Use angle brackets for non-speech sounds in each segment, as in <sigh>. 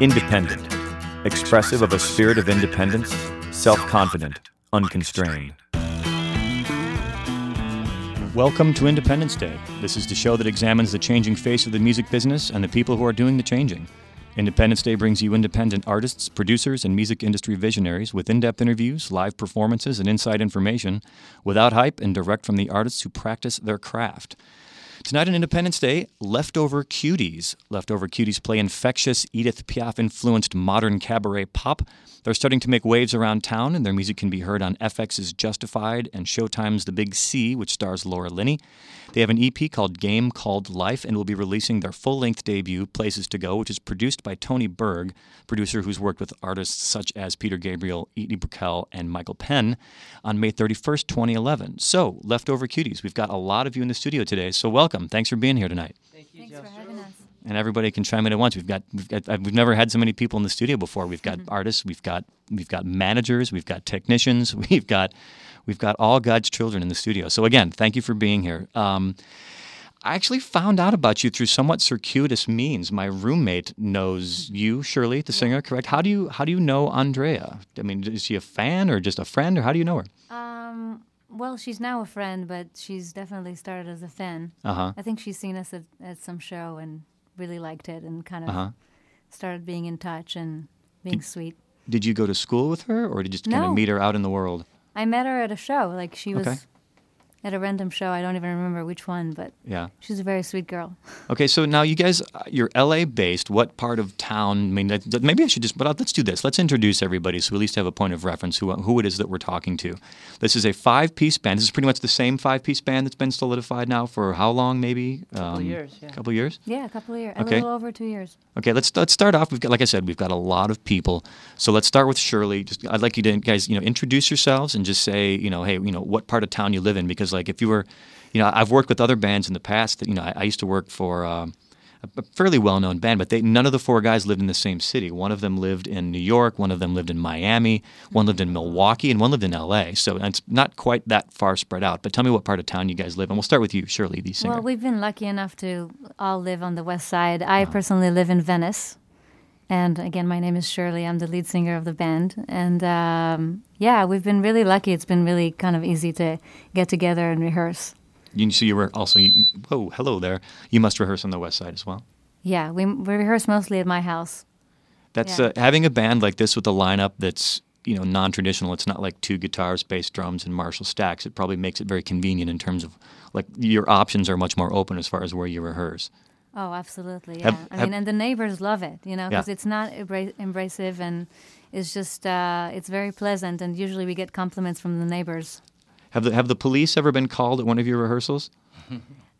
Independent, expressive of a spirit of independence, self confident, unconstrained. Welcome to Independence Day. This is the show that examines the changing face of the music business and the people who are doing the changing. Independence Day brings you independent artists, producers, and music industry visionaries with in depth interviews, live performances, and inside information without hype and direct from the artists who practice their craft. Tonight on Independence Day, Leftover Cuties. Leftover Cuties play infectious, Edith Piaf influenced modern cabaret pop. They're starting to make waves around town, and their music can be heard on FX's Justified and Showtime's The Big C, which stars Laura Linney. They have an EP called Game Called Life and will be releasing their full length debut, Places to Go, which is produced by Tony Berg, producer who's worked with artists such as Peter Gabriel, Edie Brickell, and Michael Penn, on May 31st, 2011. So, Leftover Cuties, we've got a lot of you in the studio today, so welcome. Thanks for being here tonight. Thank you, Thanks for having us and everybody can chime in at once. We've got we've got we've never had so many people in the studio before. We've got mm-hmm. artists, we've got we've got managers, we've got technicians, <laughs> we've got we've got all God's children in the studio. So again, thank you for being here. Um, I actually found out about you through somewhat circuitous means. My roommate knows you, Shirley, the singer, correct? How do you how do you know Andrea? I mean, is she a fan or just a friend, or how do you know her? Um, well, she's now a friend, but she's definitely started as a fan. Uh-huh. I think she's seen us at, at some show and really liked it and kind of uh-huh. started being in touch and being did, sweet. Did you go to school with her, or did you just no. kind of meet her out in the world? I met her at a show. Like she was okay at a random show. I don't even remember which one, but yeah, she's a very sweet girl. <laughs> Okay, so now you guys, uh, you're LA based. What part of town? I mean, maybe I should just, but let's do this. Let's introduce everybody so we at least have a point of reference who who it is that we're talking to. This is a five piece band. This is pretty much the same five piece band that's been solidified now for how long? Maybe a couple um, years. Yeah. couple years. Yeah, a couple of years. Okay. A little over two years. Okay, let's let's start off. We've got, like I said, we've got a lot of people. So let's start with Shirley. Just, I'd like you to guys, you know, introduce yourselves and just say, you know, hey, you know, what part of town you live in, because like if you were you know, I've worked with other bands in the past. That you know, I, I used to work for um, a fairly well-known band, but they, none of the four guys lived in the same city. One of them lived in New York, one of them lived in Miami, one lived in Milwaukee, and one lived in L.A. So it's not quite that far spread out. But tell me what part of town you guys live in. We'll start with you, Shirley, the singer. Well, we've been lucky enough to all live on the west side. I uh-huh. personally live in Venice. And again, my name is Shirley. I'm the lead singer of the band. And um, yeah, we've been really lucky. It's been really kind of easy to get together and rehearse. You, so you were also, you, whoa, hello there. You must rehearse on the west side as well. Yeah, we, we rehearse mostly at my house. That's yeah. uh, having a band like this with a lineup that's you know non-traditional. It's not like two guitars, bass, drums, and Marshall stacks. It probably makes it very convenient in terms of like your options are much more open as far as where you rehearse. Oh, absolutely. Yeah. Have, I mean, and the neighbors love it, you know, because yeah. it's not embracive and it's just uh, it's very pleasant. And usually we get compliments from the neighbors. Have the have the police ever been called at one of your rehearsals?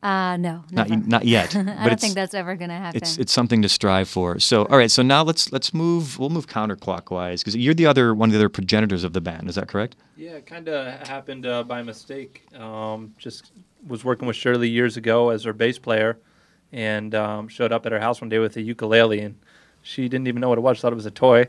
Uh, no, not, not yet. <laughs> I don't think that's ever going to happen. It's it's something to strive for. So all right, so now let's let's move. We'll move counterclockwise because you're the other one of the other progenitors of the band. Is that correct? Yeah, it kind of happened uh, by mistake. Um, just was working with Shirley years ago as her bass player, and um, showed up at her house one day with a ukulele, and she didn't even know what it was. Thought it was a toy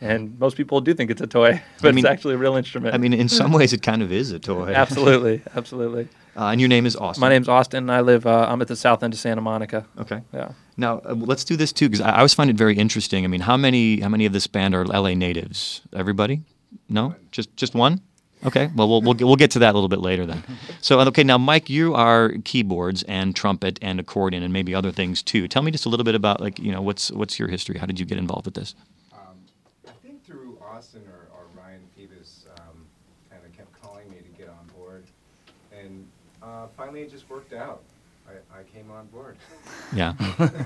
and most people do think it's a toy, <laughs> but I mean, it's actually a real instrument. I mean, in some ways, it kind of is a toy. absolutely, absolutely. <laughs> Uh, and your name is Austin. My name's Austin. I live. Uh, I'm at the south end of Santa Monica. Okay. Yeah. Now uh, let's do this too, because I, I, always find it very interesting. I mean, how many how many of this band are LA natives? Everybody? No, just just one. Okay, well, we'll we'll get, we'll get to that a little bit later then. <laughs> So, okay, now Mike, you are keyboards and trumpet and accordion and maybe other things too. Tell me just a little bit about like you know what's what's your history? How did you get involved with this? Um, I think through Austin or, or Ryan Feves um, kind of kept calling me to get on board. And uh, finally it just worked out. I, I came on board. <laughs> Yeah.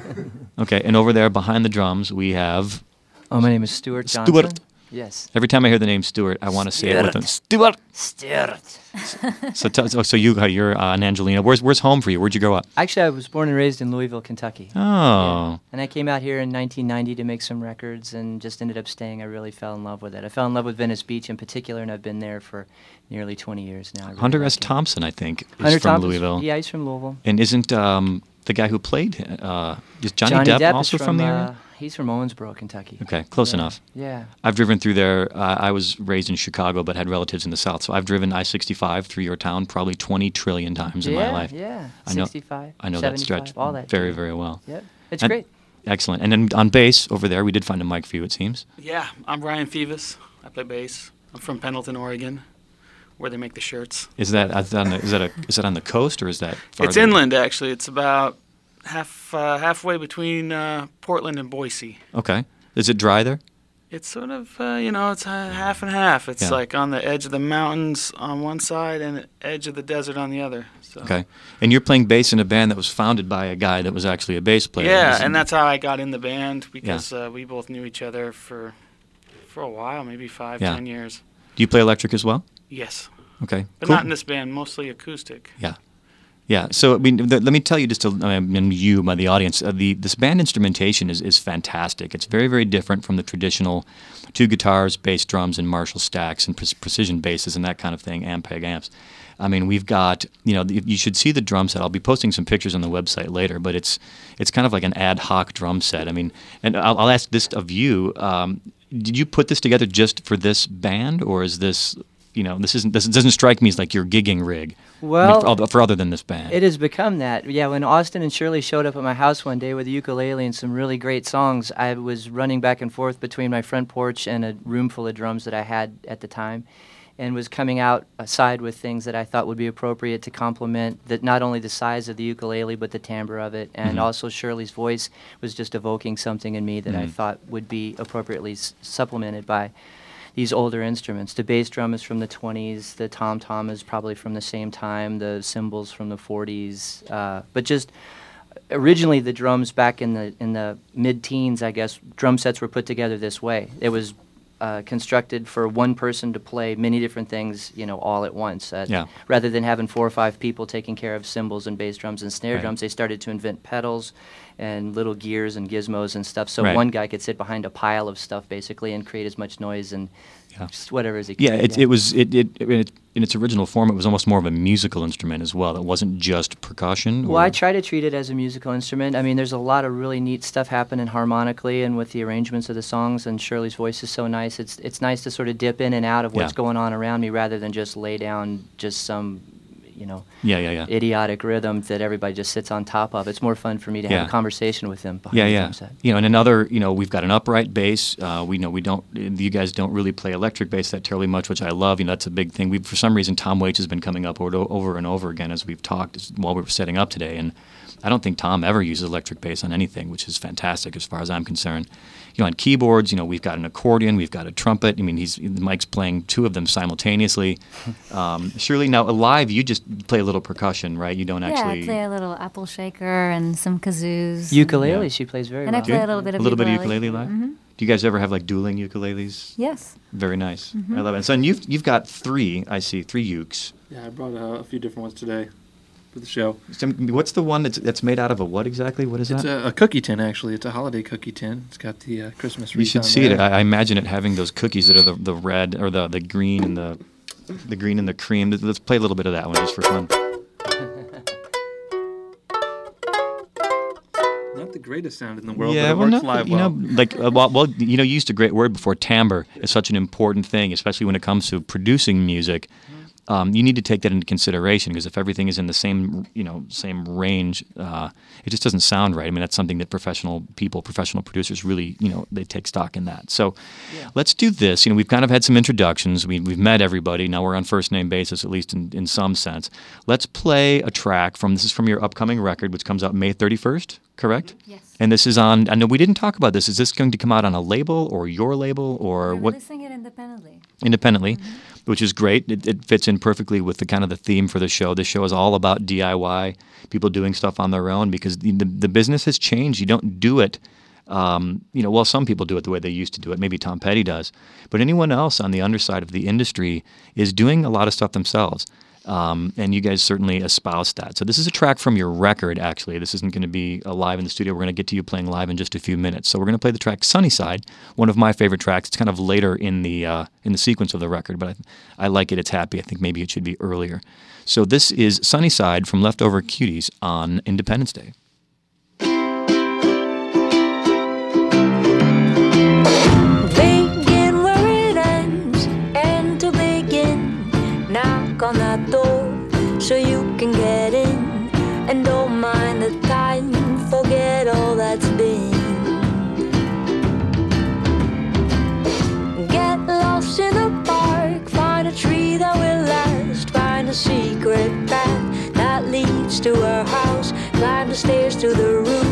<laughs> okay, and over there behind the drums we have. Oh, my name is Stuart Johnson. Stuart. Yes. Every time I hear the name Stuart, I want to say it with him. Stuart. Stuart. so, t- so, so you, you're uh, an Angeleno. Where's where's home for you? Where'd you grow up? Actually, I was born and raised in Louisville, Kentucky. Oh. Yeah. And I came out here in 1990 to make some records, and just ended up staying. I really fell in love with it. I fell in love with Venice Beach in particular, and I've been there for nearly 20 years now. Really Hunter like S. It. Thompson, I think, is Hunter from Thompson, Louisville. Yeah, he's from Louisville. And isn't um, the guy who played uh, is Johnny, Johnny Depp, Depp also from, from, the uh, area? He's from Owensboro, Kentucky. Okay, close yeah. enough. Yeah. I've driven through there. Uh, I was raised in Chicago, but had relatives in the South. So I've driven I-65 through your town probably 20 trillion times yeah, in my life. Yeah, I know, 65, I know that stretch all that. very, very well. Yep, it's and, great. Excellent. And then on bass over there, we did find a mic for you, it seems. Yeah, I'm Ryan Feves. I play bass. I'm from Pendleton, Oregon, where they make the shirts. Is that is that on the, is that a is that on the coast or is that? It's inland, actually. It's about half uh, halfway between uh, Portland and Boise. Okay. Is it dry there? It's sort of, uh, you know, it's uh, half and half. It's Yeah. like on the edge of the mountains on one side and the edge of the desert on the other. So. Okay. And you're playing bass in a band that was founded by a guy that was actually a bass player. Yeah, and that's how I got in the band because uh, we both knew each other for for a while, maybe five, Yeah. ten years. Do you play electric as well? Yes, Okay. but cool. not in this band. Mostly acoustic. Yeah. So I mean, th- let me tell you just, a, I mean, you, by the audience, uh, the this band instrumentation is is fantastic. It's very very different from the traditional two guitars, bass, drums, and Marshall stacks and pre- precision basses and that kind of thing, Ampeg amps. I mean, we've got you know you should see the drum set. I'll be posting some pictures on the website later, but it's it's kind of like an ad hoc drum set. I mean, and I'll, I'll ask this of you: um, Did you put this together just for this band, or is this you know this isn't this doesn't strike me as like your gigging rig? I mean, Well, for, for other than this band. It has become that. Yeah, when Austin and Shirley showed up at my house one day with a ukulele and some really great songs, I was running back and forth between my front porch and a room full of drums that I had at the time and was coming out aside with things that I thought would be appropriate to complement that not only the size of the ukulele but the timbre of it and Mhm. also Shirley's voice was just evoking something in me that I Mhm. thought would be appropriately s- supplemented by these older instruments. The bass drum is from the 20s, the tom tom is probably from the same time, the cymbals from the 40s, uh, but just originally the drums back in the in the mid-teens, I guess, drum sets were put together this way. It was uh, constructed for one person to play many different things, you know, all at once. Uh, Yeah. Rather than having four or five people taking care of cymbals and bass drums and snare Right. drums, they started to invent pedals and little gears and gizmos and stuff. So Right. one guy could sit behind a pile of stuff basically and create as much noise and Yeah. just whatever he. Yeah, it, it was it, it in, its, in its original form. It was almost more of a musical instrument as well. It wasn't just percussion. Well, or- I try to treat it as a musical instrument. I mean, there's a lot of really neat stuff happening harmonically and with the arrangements of the songs. And Shirley's voice is so nice. It's it's nice to sort of dip in and out of what's Yeah. going on around me rather than just lay down just some, you know, Yeah, yeah, yeah. idiotic rhythm that everybody just sits on top of. It's more fun for me to Yeah. have a conversation with them behind yeah, the yeah. set. You know, and another, you know, we've got an upright bass. Uh, we know we don't. You guys don't really play electric bass that terribly much, which I love. You know, that's a big thing. We, for some reason, Tom Waits has been coming up over, over and over again as we've talked while we were setting up today, and I don't think Tom ever uses electric bass on anything, which is fantastic as far as I'm concerned. You know, on keyboards, you know, we've got an accordion, we've got a trumpet. I mean, he's Mike's playing two of them simultaneously. <laughs> Um, Shirley, now live, you just play a little percussion, right? You don't Yeah, actually. I play a little apple shaker and some kazoos. Ukulele, Yeah. she plays very And I well. play a little bit of a little bit of ukulele. ukulele live. Mhm. Do you guys ever have like dueling ukuleles? Yes. Very nice. Mm-hmm. I love it. And son, you've you've got three. I see three ukes. Yeah, I brought uh, a few different ones today for the show. So, what's the one that's that's made out of a what exactly? What is It's that? a, a cookie tin, actually. It's a holiday cookie tin. It's got the uh, Christmas you should see there. it. I, I imagine it having those cookies that are the, the red or the, the green and the the green and the cream. Let's- play a little bit of that one just for fun. <laughs> Not the greatest sound in the world, yeah, but it well, works no, live you well. know, like uh, well, well, you know, you used a great word before. Timbre is such an important thing, especially when it comes to producing music. Um, you need to take that into consideration because if everything is in the same, you know, same range, uh, it just doesn't sound right. I mean, that's something that professional people, professional producers, really, you know, they take stock in that. So, let's do this. You know, we've kind of had some introductions. We, we've met everybody. Now we're on first name basis, at least in, in some sense. Let's play a track from this is from your upcoming record, which comes out May thirty first. Correct? Yes. And this is on. I know we didn't talk about this. Is this going to come out on a label or your label or what We're what? releasing it independently. Independently, which is great. It, it fits in perfectly with the kind of the theme for the show. The show is all about DIY, people doing stuff on their own because the the, the business has changed. You don't do it. Um, you know, well, some people do it the way they used to do it. Maybe Tom Petty does, but anyone else on the underside of the industry is doing a lot of stuff themselves. Um, and you guys certainly espouse that. So this is a track from your record. Actually, this isn't going to be uh, live in the studio. We're going to get to you playing live in just a few minutes. So we're going to play the track "Sunnyside," one of my favorite tracks. It's kind of later in the uh, in the sequence of the record, but I, I like it. It's happy. I think maybe it should be earlier. So this is "Sunnyside" from Leftover Cuties on Independence Day. To her house, climb the stairs to the roof,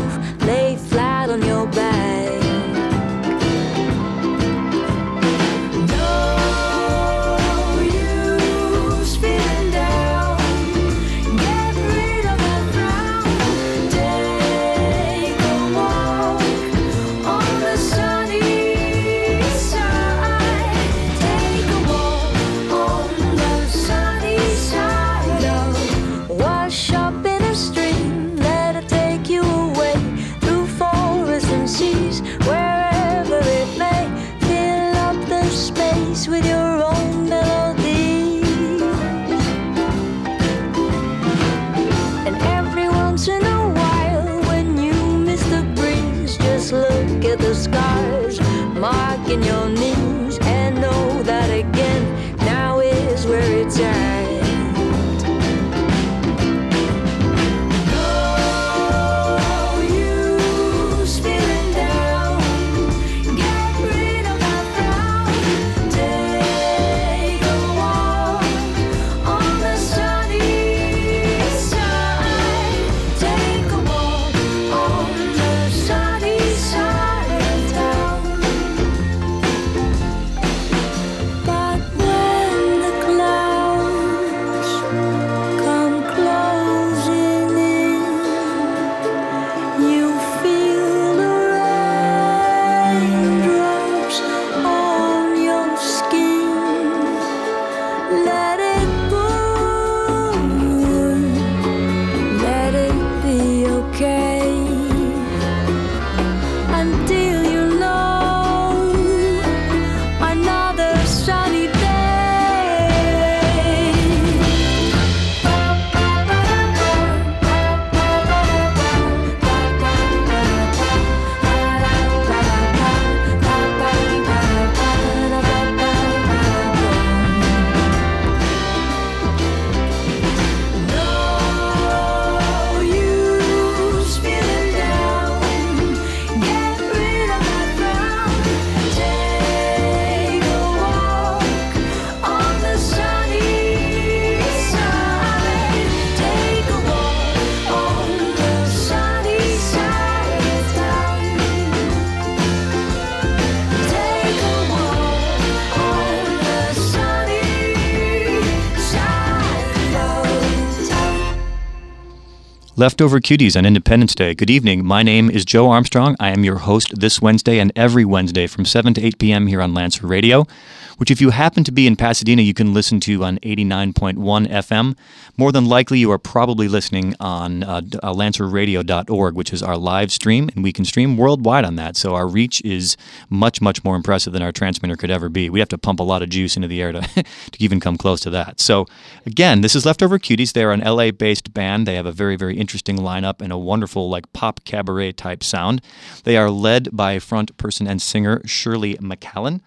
Leftover Cuties on Independence Day. Good evening. My name is Joe Armstrong. I am your host this Wednesday and every Wednesday from 7 to 8 p.m. here on Lancer Radio, which, if you happen to be in Pasadena, you can listen to on 89.1 FM. More than likely, you are probably listening on uh, uh, lancerradio.org, which is our live stream, and we can stream worldwide on that. So our reach is much, much more impressive than our transmitter could ever be. We have to pump a lot of juice into the air to, <laughs> to even come close to that. So, again, this is Leftover Cuties. They're an LA based band. They have a very, very interesting lineup and a wonderful, like, pop cabaret type sound. They are led by front person and singer Shirley McAllen.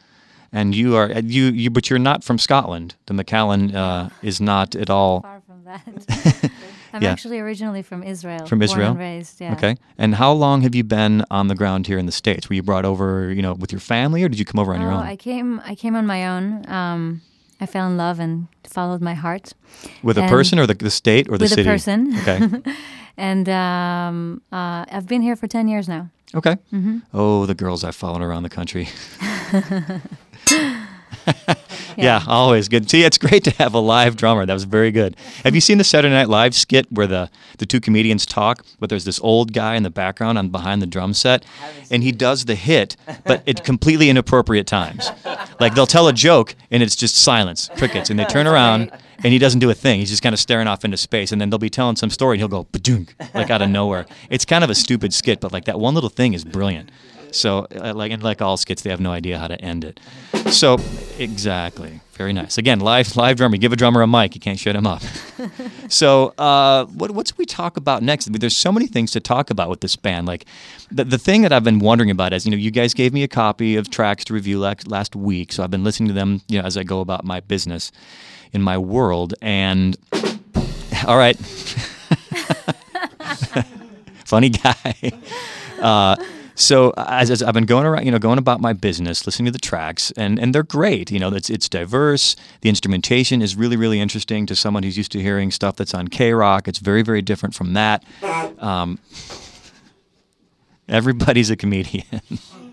And you are you you, but you're not from Scotland. The McAllen uh, is not at all Far from that. <laughs> I'm Yeah. actually originally from Israel. from born Israel. and raised, yeah. Okay. And how long have you been on the ground here in the states? Were you brought over, you know, with your family, or did you come over on your Oh, own? I came. I came on my own. Um, I fell in love and followed my heart. with a person, or the, the state, or the with city? With a person. Okay. <laughs> And um, uh, I've been here for ten years now. Okay. Mm-hmm. Oh, the girls I've followed around the country. <laughs> <laughs> yeah. always good. See, it's great to have a live drummer. That was very good. Have you seen the Saturday Night Live skit where the, the two comedians talk, but there's this old guy in the background on behind the drum set, and he does the hit, but <laughs> at completely inappropriate times. Like they'll tell a joke, and it's just silence, crickets, and they turn around. And he doesn't do a thing. He's just kind of staring off into space, and then they'll be telling some story, and he'll go like out of nowhere. It's kind of a stupid skit, but like that one little thing is brilliant. So, uh, like and like all skits, they have no idea how to end it. So, exactly, very nice. Again, live live drummer. Give a drummer a mic, you can't shut him up. <laughs> so, uh, what what's we talk about next? I mean, there's so many things to talk about with this band. Like, the the thing that I've been wondering about is, you know, you guys gave me a copy of tracks to review last, last week, so I've been listening to them, you know, as I go about my business in my world. And all right, <laughs> funny guy. <laughs> Uh, so as, as I've been going around, you know, going about my business, listening to the tracks, and, and they're great. You know, it's it's diverse. The instrumentation is really really interesting to someone who's used to hearing stuff that's on KROQ. It's very very different from that. Um, everybody's a comedian. <laughs>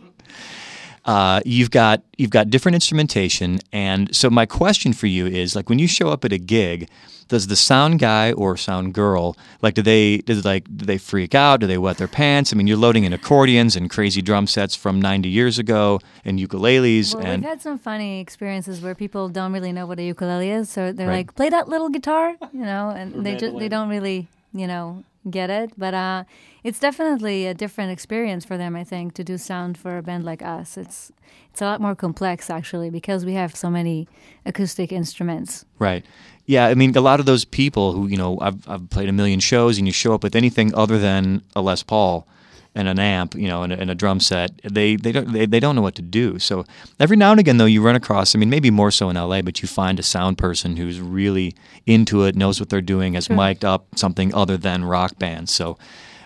Uh, you've got you've got different instrumentation, and so my question for you is like when you show up at a gig, does the sound guy or sound girl like do they do they, like do they freak out? Do they wet their pants? I mean, you're loading in accordions and crazy drum sets from 90 years ago and ukuleles Well, and we've had some funny experiences where people don't really know what a ukulele is, so they're Right. like, "Play that little guitar," you know, and they just they don't really, you know, get it. But uh, it's definitely a different experience for them, I think, to do sound for a band like us. It's it's a lot more complex actually because we have so many acoustic instruments. Right. Yeah, I mean, a lot of those people who, you know, I've, I've played a million shows and you show up with anything other than a Les Paul and an amp, you know, and a, and a drum set, they, they, don't, they, they don't know what to do. So every now and again, though, you run across, I mean, maybe more so in LA, but you find a sound person who's really into it, knows what they're doing, has mic'd up something other than rock bands. So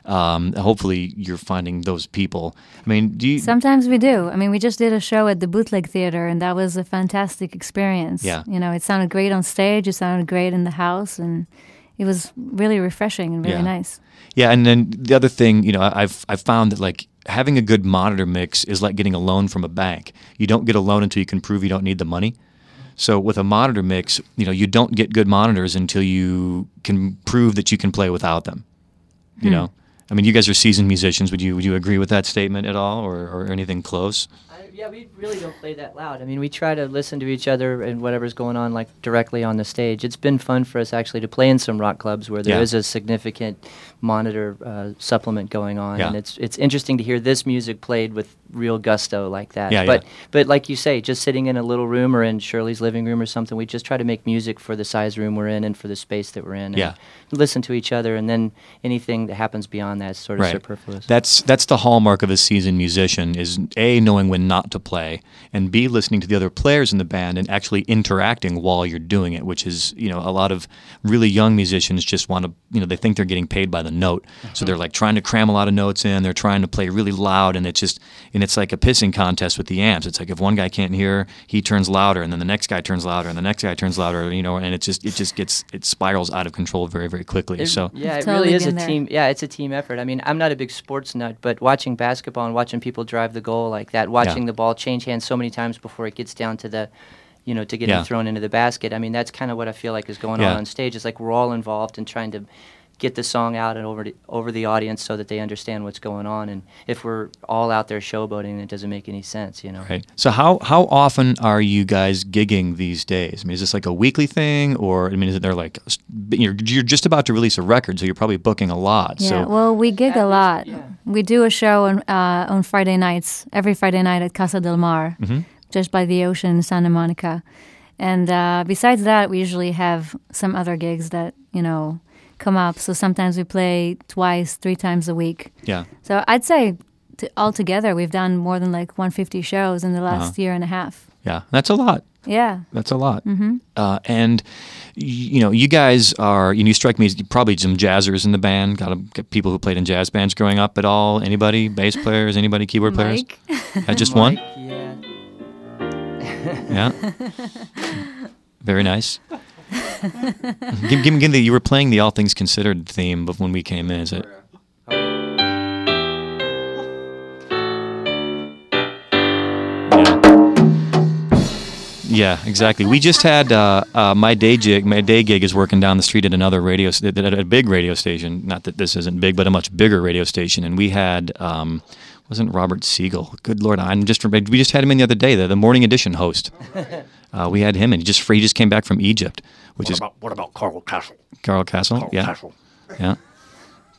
um, hopefully you're finding those people. I mean, do you. Sometimes we do. I mean, we just did a show at the Bootleg Theater, and that was a fantastic experience. Yeah. You know, it sounded great on stage, it sounded great in the house, and it was really refreshing and really Yeah. nice. Yeah, and then the other thing, you know, I've I've found that like having a good monitor mix is like getting a loan from a bank. You don't get a loan until you can prove you don't need the money. So with a monitor mix, you know, you don't get good monitors until you can prove that you can play without them. You hmm. know, I mean, you guys are seasoned musicians. Would you would you agree with that statement at all, or, or anything close? Yeah, we really don't play that loud. I mean, we try to listen to each other and whatever's going on, like directly on the stage. It's been fun for us actually to play in some rock clubs where there is Yeah. a significant monitor uh, supplement going on, Yeah. and it's it's interesting to hear this music played with real gusto like that. Yeah, but yeah. but like you say, just sitting in a little room or in Shirley's living room or something, we just try to make music for the size room we're in and for the space that we're in. and Yeah. listen to each other, and then anything that happens beyond that is sort of Right. superfluous. That's that's the hallmark of a seasoned musician is a knowing when not to play, and b listening to the other players in the band and actually interacting while you're doing it. Which is you know a lot of really young musicians just want to you know they think they're getting paid by the note, so uh-huh. they're like trying to cram a lot of notes in. They're trying to play really loud, and it's just and it's like a pissing contest with the amps. It's like if one guy can't hear, he turns louder, and then the next guy turns louder, and the next guy turns louder. You know, and it just it just gets it spirals out of control very very quickly. It- so yeah, it Totally really is a there. team. Yeah, it's a team effort. I mean, I'm not a big sports nut, but watching basketball and watching people drive the goal like that, watching the ball change hands so many times before it gets down to the, you know, to getting Yeah. thrown into the basket. I mean, that's kind of what I feel like is going Yeah. on on stage. It's like we're all involved in trying to get the song out and over to, over the audience so that they understand what's going on. And if we're all out there showboating, it doesn't make any sense, you know. Right. So how how often are you guys gigging these days? I mean, is this like a weekly thing, or I mean, is it they're like you're you're just about to release a record, so you're probably booking a lot. Yeah, so well, we gig a lot. yeah. We do a show on uh, on Friday nights, every Friday night at Casa del Mar, Mm-hmm. just by the ocean in Santa Monica. And uh, besides that, we usually have some other gigs that you know come up. So sometimes we play twice, three times a week. yeah, So I'd say t- altogether, we've done more than like 150 shows in the last Uh-huh. year and a half. yeah, that's a lot. Yeah. That's a lot. Mm-hmm. Uh, and y- you know, you guys are you, know, you strike me as probably some jazzers in the band. Got, a, got people who played in jazz bands growing up at all? Anybody? Bass <laughs> players? Anybody? Keyboard players? Mike? Uh, just one. Yeah. Yeah. <laughs> <laughs> Very nice. Give, give, me- you were playing the All Things Considered theme, but when we came in, is it? Yeah, exactly. We just had uh, uh, my day gig. My day gig is working down the street at another radio, s- at a big radio station. Not that this isn't big, but a much bigger radio station. And we had um, wasn't Robert Siegel. Good lord, I'm just we just had him in the other day. The, the morning edition host. Uh, we had him, and he just he just came back from Egypt, which What is about what about Carl Kasell? Carl Kasell. Carl yeah, Kasell. yeah.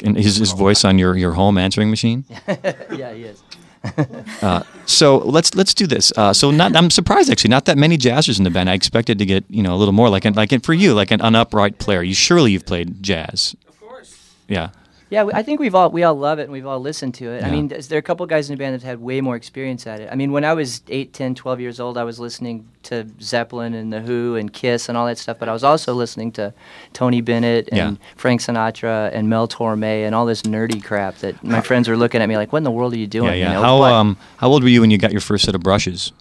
And his his voice on your your home answering machine. <laughs> yeah, he is. <laughs> So let's let's do this. Uh, so not, I'm surprised actually, not that many jazzers in the band. I expected to get you know a little more, like an, like an, for you, like an, an upright player. You surely you've played jazz. Of course. Yeah. Yeah, I think we've all we all love it and we've all listened to it. I mean, there are a couple guys in the band that have had way more experience at it. I mean, when I was 8, 10, 12 years old, I was listening to Zeppelin and The Who and Kiss and all that stuff, but I was also listening to Tony Bennett and Yeah. Frank Sinatra and Mel Torme and all this nerdy crap that my friends were looking at me like, "What in the world are you doing?" yeah, yeah. You know, how um how old were you when you got your first set of brushes?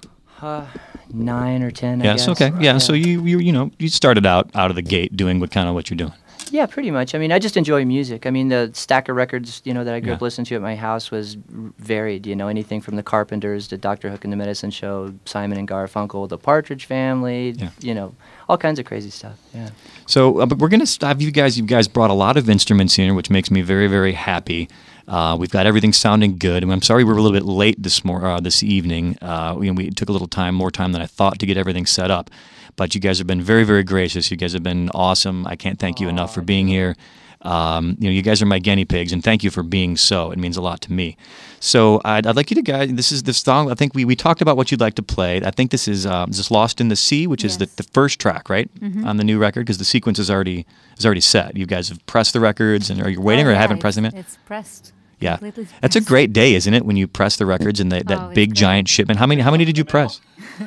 uh, 9 or 10, I yes. guess. Okay. Yeah. So you you you know you started out out of the gate doing what kind of what you're doing. Yeah, pretty much. I mean, I just enjoy music. I mean, the stack of records, you know, that I grew up listening to at my house was varied. You know, anything from the Carpenters to Doctor Hook and the Medicine Show, Simon and Garfunkel, the Partridge Family. Yeah. You know, all kinds of crazy stuff. Yeah. So, uh, but we're gonna have you guys. You guys brought a lot of instruments here, which makes me very, very happy. Uh, we've got everything sounding good. And I'm sorry we were a little bit late this mor- uh, this evening. Uh, we, we took a little time, more time than I thought, to get everything set up. But you guys have been very, very gracious. You guys have been awesome. I can't thank you enough for being here. Um, you know, you guys are my guinea pigs, and thank you for being so. It means a lot to me. So I'd, I'd like you to guys. This is the song. I think we, we talked about what you'd like to play. I think this is um, this "Lost in the Sea," which is the, the first track, right, on the new record, because the sequence is already is already set. You guys have pressed the records, and are you waiting Oh, or yeah, haven't pressed them yet? It's pressed. Yeah, completely that's a great day, isn't it? When you press the records and that, that Oh, big giant shipment. How many how many did you press? <laughs>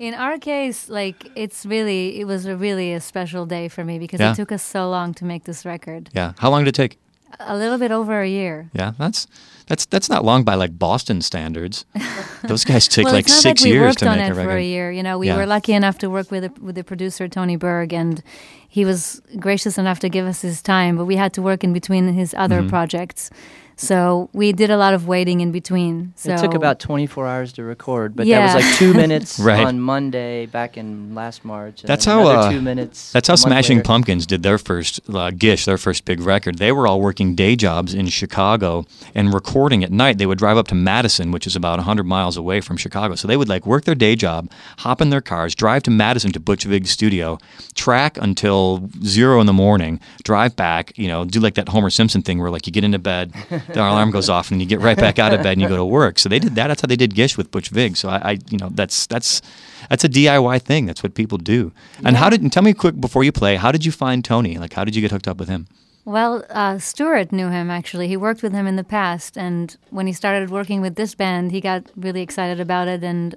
In our case, like it's really, it was a really a special day for me because Yeah. it took us so long to make this record. Yeah, how long did it take? A little bit over a year. Yeah, that's that's that's not long by like Boston standards. <laughs> Those guys take well, like it's not six like we years worked to on make it a record. for a year. You know, we Yeah. were lucky enough to work with the, with the producer Tony Berg, and he was gracious enough to give us his time. But we had to work in between his other Mm-hmm. projects, so we did a lot of waiting in between. So it took about 24 hours to record, but Yeah. that was like two <laughs> minutes Right. on Monday back in last March. And That's how, uh, two minutes. That's how Smashing later. Pumpkins did their first uh, Gish, their first big record. They were all working day jobs in Chicago and recording at night. They would drive up to Madison, which is about 100 miles away from Chicago. So they would like work their day job, hop in their cars, drive to Madison to Butch Vig's studio, track until zero in the morning, drive back, you know, do like that Homer Simpson thing where like you get into bed, <laughs> the alarm goes off, and you get right back out of bed and you go to work. So they did that. That's how they did Gish with Butch Vig. So I, I you know, that's that's that's a DIY thing. That's what people do. And how did? And tell me quick before you play. How did you find Tony? Like, how did you get hooked up with him? Well, uh, Stuart knew him actually. He worked with him in the past, and when he started working with this band, he got really excited about it, and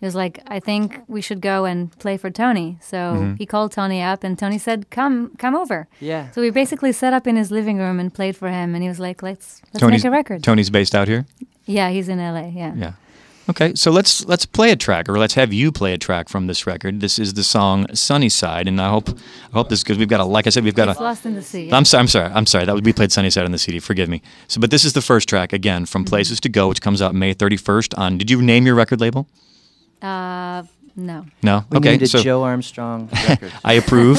he was like, "I think we should go and play for Tony." So Mm-hmm. he called Tony up, and Tony said, "Come, come over." Yeah. So we basically set up in his living room and played for him, and he was like, "Let's let's Tony's make a record." Tony's based out here. Yeah, he's in L.A. Yeah. Yeah. Okay, so let's let's play a track, or let's have you play a track from this record. This is the song "Sunnyside," and I hope I hope this because we've got a like I said we've got It's a. lost in the sea. I'm sorry. I'm sorry. I'm sorry. That would we played "Sunnyside" on the CD. Forgive me. So, but this is the first track again from Mm-hmm. "Places to Go," which comes out May 31st. On did you name your record label? Uh, no. No. We okay. need a so Joe Armstrong <laughs> record. I approve.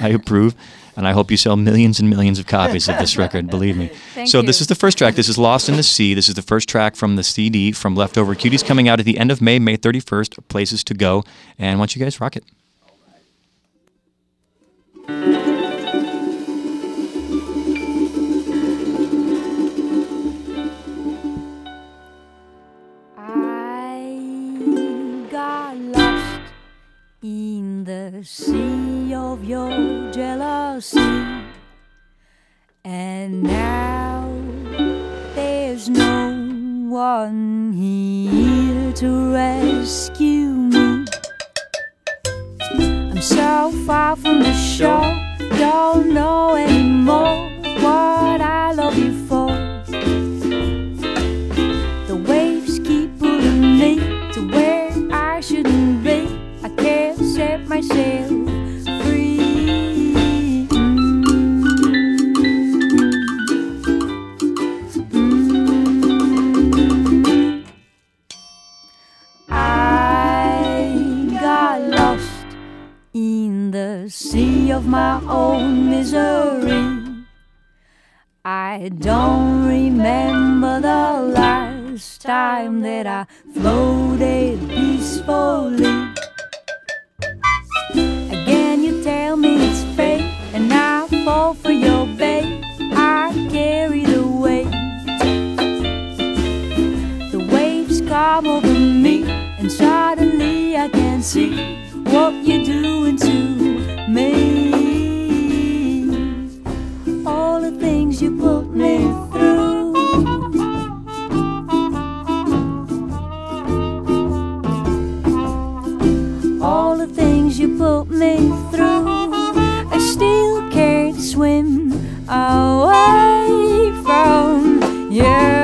I approve. And I hope you sell millions and millions of copies of this record, believe me. <laughs> Thank so this is the first track. This is Lost in the Sea. This is the first track from the CD from Leftover Cuties coming out at the end of May, May 31st, Places to Go. And why don't you guys rock it? In the sea of your jealousy, and now there's no one here to rescue me. I'm so far from the shore, don't know anymore what I love you for. Myself free. I got lost in the sea of my own misery. I don't remember the last time that I floated peacefully. fall for your bait. I carry the weight. The waves come over me, and suddenly I can see what you're doing to me. All the things you put me through. All the things you put me through swim away from you.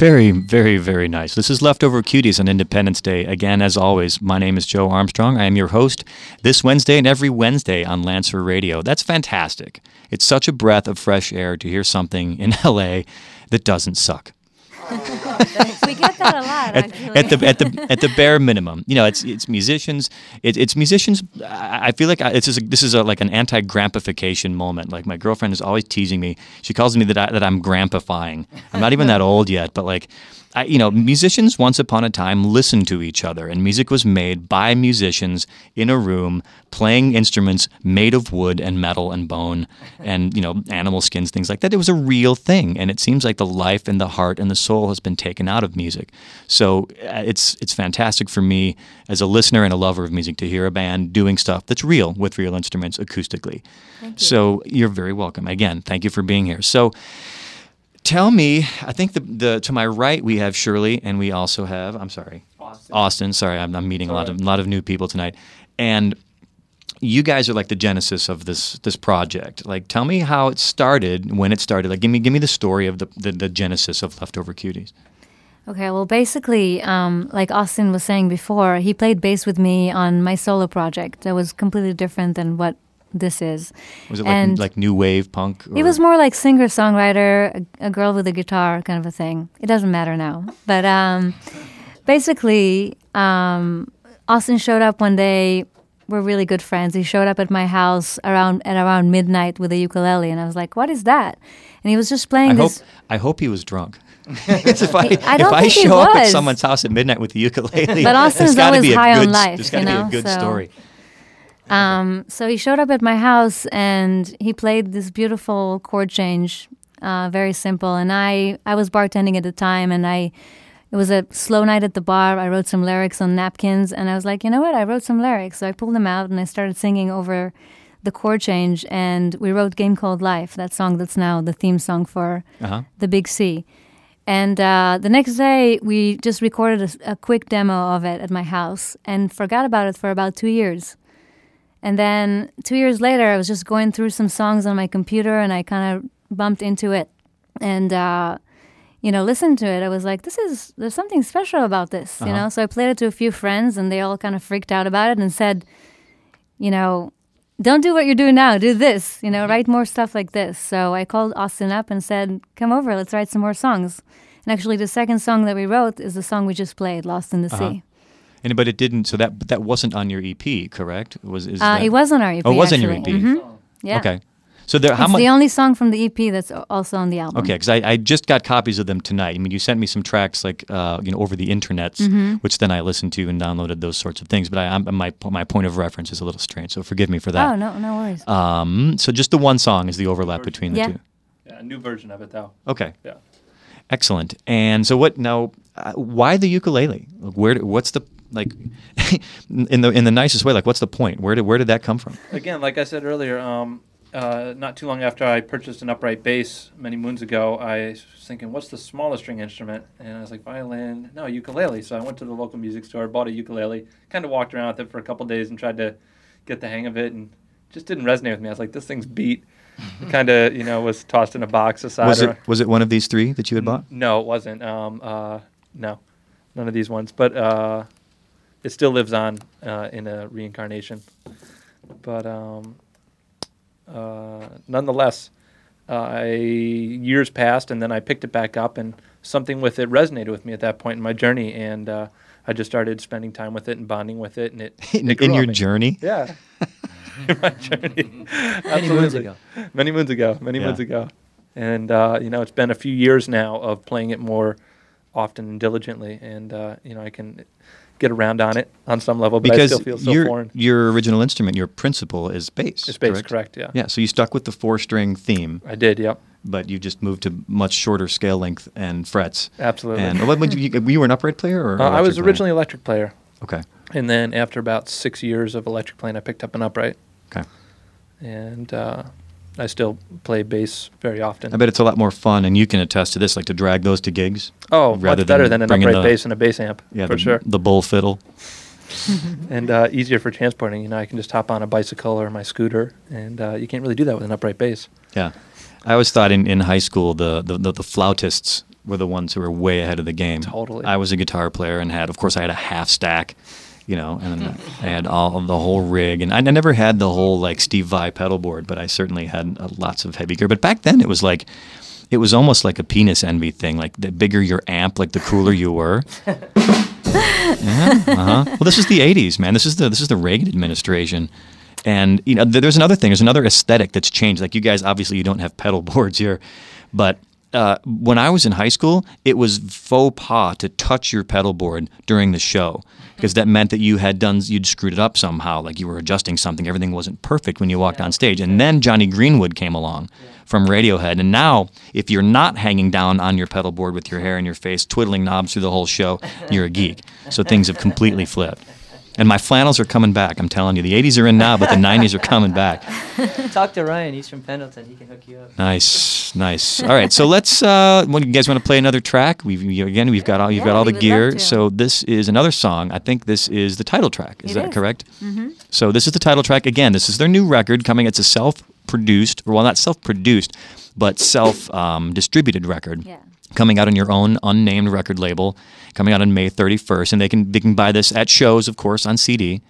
Very, very, very nice. This is Leftover Cuties on Independence Day. Again, as always, my name is Joe Armstrong. I am your host this Wednesday and every Wednesday on Lancer Radio. That's fantastic. It's such a breath of fresh air to hear something in <laughs> LA that doesn't suck. We get that a lot, At, actually. at the at the at the bare minimum, you know, it's it's musicians. It, it's musicians. I, I feel like I, it's just, this is a, like an anti-grampification moment. Like my girlfriend is always teasing me. She calls me that I, that I'm grampifying. I'm not even that old yet, but like I, you know, musicians once upon a time listened to each other, and music was made by musicians in a room playing instruments made of wood and metal and bone and you know animal skins, things like that. It was a real thing, and it seems like the life and the heart and the soul has been taken out of music. So uh, it's it's fantastic for me as a listener and a lover of music to hear a band doing stuff that's real with real instruments acoustically. So you're very welcome. Again, thank you for being here. So. Tell me, I think the, the to my right we have Shirley, and we also have I'm sorry, Austin. Austin. Sorry, I'm, I'm meeting a lot of a lot of new people tonight, and you guys are like the genesis of this this project. Like, tell me how it started, when it started. Like, give me give me the story of the the, the genesis of Leftover Cuties. Okay, well, basically, um, like Austin was saying before, he played bass with me on my solo project that was completely different than what this is. Was it like And- like new wave punk? It was more like singer songwriter, a, a girl with a guitar kind of a thing. It doesn't matter now. But um, basically, um, Austin showed up one day. We're really good friends. He showed up at my house around at around midnight with a ukulele, and I was like, "What is that?" And he was just playing I hope this. I hope he was drunk. <laughs> if I, I don't if I think he show up at someone's house at midnight with the ukulele, But Austin there's is gotta always be a high on good, life, There's got to you be a good so- story. Um, so he showed up at my house and he played this beautiful chord change, uh, very simple. And I, I was bartending at the time, and I, it was a slow night at the bar. I wrote some lyrics on napkins, and I was like, you know what? I wrote some lyrics. So I pulled them out and I started singing over the chord change. And we wrote "Game Called Life," that song that's now the theme song for Uh-huh. the Big C. And uh, the next day, we just recorded a, a quick demo of it at my house and forgot about it for about two years. And then two years later, I was just going through some songs on my computer and I kind of bumped into it and, uh, you know, listened to it. I was like, this is, there's something special about this, you Uh-huh. know? So I played it to a few friends and they all kind of freaked out about it and said, you know, don't do what you're doing now, do this, you know, write more stuff like this. So I called Austin up and said, come over, let's write some more songs. And actually, the second song that we wrote is the song we just played, Lost in the Uh-huh. Sea. And but it didn't. So that that wasn't on your EP, correct? Was is Uh, that, it was on our EP. Oh, it was on your actually. EP. Mhm. Yeah. Okay. So there, how it's much? the only song from the EP that's also on the album. Okay, because I, I just got copies of them tonight. I mean, you sent me some tracks like uh, you know over the internets, Mm-hmm. which then I listened to and downloaded those sorts of things. But I, I'm, my my point of reference is a little strange, so forgive me for that. Oh no, no worries. Um, so just the one song is the overlap between the Yeah. two. Yeah, a new version of it though. Okay, Yeah. excellent. And so what now? Uh, why the ukulele? Where? What's the like? <laughs> in the in the nicest way, like what's the point? Where did where did that come from? Again, like I said earlier, um, uh, not too long after I purchased an upright bass many moons ago, I was thinking, what's the smallest string instrument? And I was like, violin, no, ukulele. So I went to the local music store, bought a ukulele, kind of walked around with it for a couple days and tried to get the hang of it, and just didn't resonate with me. I was like, this thing's beat. <laughs> kind of, you know, was tossed in a box aside. Was it was it one of these three that you had bought? no, it wasn't. Um, uh, no, none of these ones. But uh, it still lives on uh, in a reincarnation. But um, uh, nonetheless, uh, I, years passed, and then I picked it back up, and something with it resonated with me at that point in my journey, and uh, I just started spending time with it and bonding with it, and it, <laughs> In, it grew in your me. journey? Yeah. <laughs> in my journey. <laughs> Many moons ago. Many moons ago. Many Yeah. moons ago. And uh, you know, it's been a few years now of playing it more often and diligently, and uh, you know I can get around on it on some level, but because I still feel so your foreign. your original instrument, your principal is bass. It's bass, correct? Yeah. Yeah. So you stuck with the four string theme, I did. Yep. but you just moved to much shorter scale length and frets. Absolutely. And what would you, <laughs> were an upright player or? Uh, I was electric player? originally electric player, Okay. and then after about six years of electric playing, I picked up an upright, Okay. and uh, I still play bass very often. I bet it's a lot more fun, and you can attest to this, like to drag those to gigs. oh, rather much better than than, an upright the- bass and a bass amp, Yeah, for the, sure. The bull fiddle. <laughs> and uh, easier for transporting. You know, I can just hop on a bicycle or my scooter, and uh, you can't really do that with an upright bass. Yeah. I always thought in, in high school the, the, the, the flautists were the ones who were way ahead of the game. Totally. I was a guitar player and had, of course, I had a half stack, you know, and then I had all of the whole rig. And I never had the whole like Steve Vai pedal board, but I certainly had uh, lots of heavy gear. But back then it was like, it was almost like a penis envy thing. Like the bigger your amp, like the cooler you were. <laughs> yeah, uh-huh. Well, this is the '80s, man. This is the this is the Reagan administration, and you know, th- there's another thing. There's another aesthetic that's changed. Like you guys, obviously, you don't have pedal <laughs> boards here, but uh, when I was in high school, it was faux pas to touch your pedal board during the show because that meant that you had done you'd screwed it up somehow, like you were adjusting something. Everything wasn't perfect when you walked on stage. And then Jonny Greenwood came along from Radiohead, and now if you're not hanging down on your pedal board with your hair in your face, twiddling knobs through the whole show, you're a geek. So things have completely flipped. And my flannels are coming back. I'm telling you, the '80s are in now, but the <laughs> '90s are coming back. <laughs> Talk to Ryan. He's from Pendleton. He can hook you up. Nice, nice. All right, so let's. Uh, what, you guys want to play another track? We've we, again, we've got all you've Yeah, got all the gear. So this is another song. I think this is the title track. Is It that is. correct? Mm-hmm. So this is the title track. Again, this is their new record coming. It's a self-produced, or well, not self-produced, but self-distributed record. Yeah. Coming out on your own unnamed record label, coming out on May 31st, and they can they can buy this at shows, of course, on CD.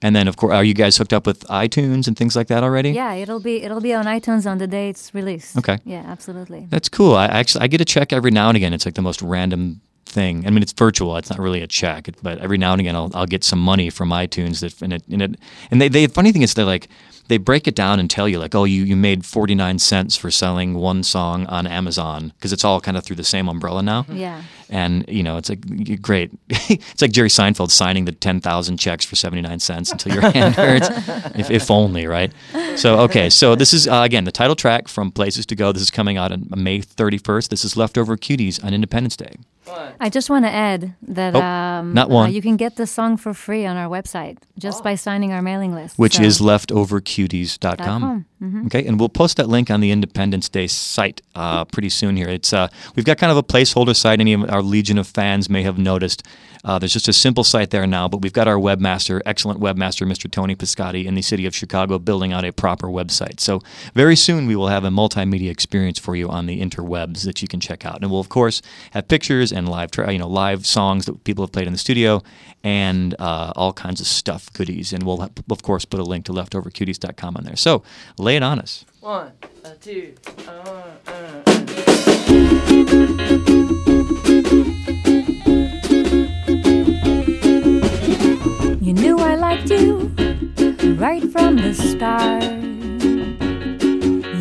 And then, of course, are you guys hooked up with iTunes and things like that already? Yeah, it'll be it'll be on iTunes on the day it's released. Okay. Yeah, absolutely. That's cool. I actually I get a check every now and again. It's like the most random thing. I mean, it's virtual. It's not really a check, but every now and again I'll, I'll get some money from iTunes that and it and it and they they funny thing is they're like they break it down and tell you like oh you you made 49 cents for selling one song on Amazon because it's all kind of through the same umbrella now. Yeah. And you know, it's like great. <laughs> it's like Jerry Seinfeld signing the ten thousand checks for seventy nine cents until your hand <laughs> hurts. If, if only, right? So okay, so this is uh, again the title track from Places to Go. This is coming out on May thirty first. This is Leftover Cuties on Independence Day. I just want to add that Oh, um, not uh, you can get the song for free on our website just by signing our mailing list. which So- is leftovercuties.com. Mm-hmm. Okay, and we'll post that link on the Independence Day site uh, pretty soon here. It's uh, we've got kind of a placeholder site. Any of our legion of fans may have noticed. Uh, there's just a simple site there now, but we've got our webmaster, excellent webmaster, Mr. Tony Piscotti, in the city of Chicago, building out a proper website. So very soon we will have a multimedia experience for you on the interwebs that you can check out, and we'll of course have pictures and live, tra- you know, live songs that people have played in the studio, and uh, all kinds of stuff, goodies, and we'll of course put a link to leftovercuties.com on there. So lay it on us. One, uh, two, uh, uh, uh. You knew I liked you right from the start.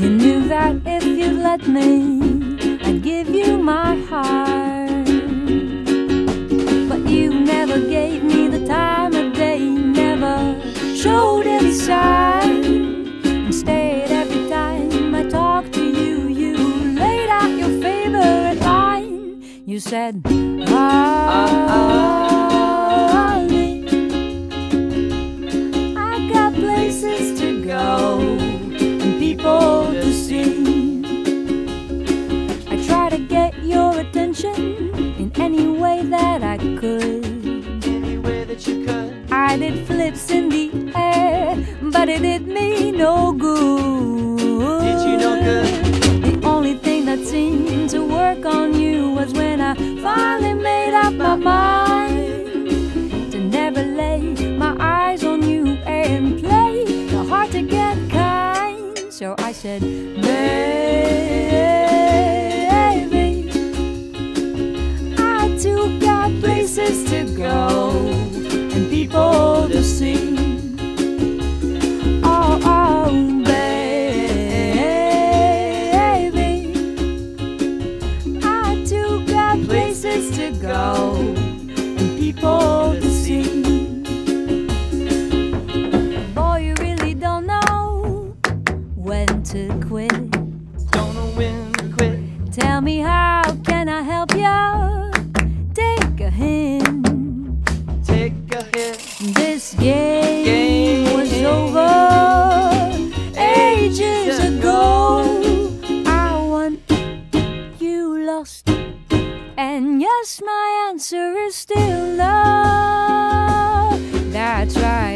You knew that if you let me, I'd give you my heart. But you never gave me the time of day, never showed any sign. Instead, every time I talked to you, you laid out your favorite line. You said, Ollie, I got places to go and people to see. I try to get your attention in any way that I could. Any way that you could. I did flips in the air, but it did me no good. Did you no good? The only thing that seemed to work on you was when I finally made up my mind to never lay my eyes on you and play the hard to get kind. So I said, baby, I too got places to go and people This game, game was over ages ago. I won, you lost, and yes, my answer is still love. That's right.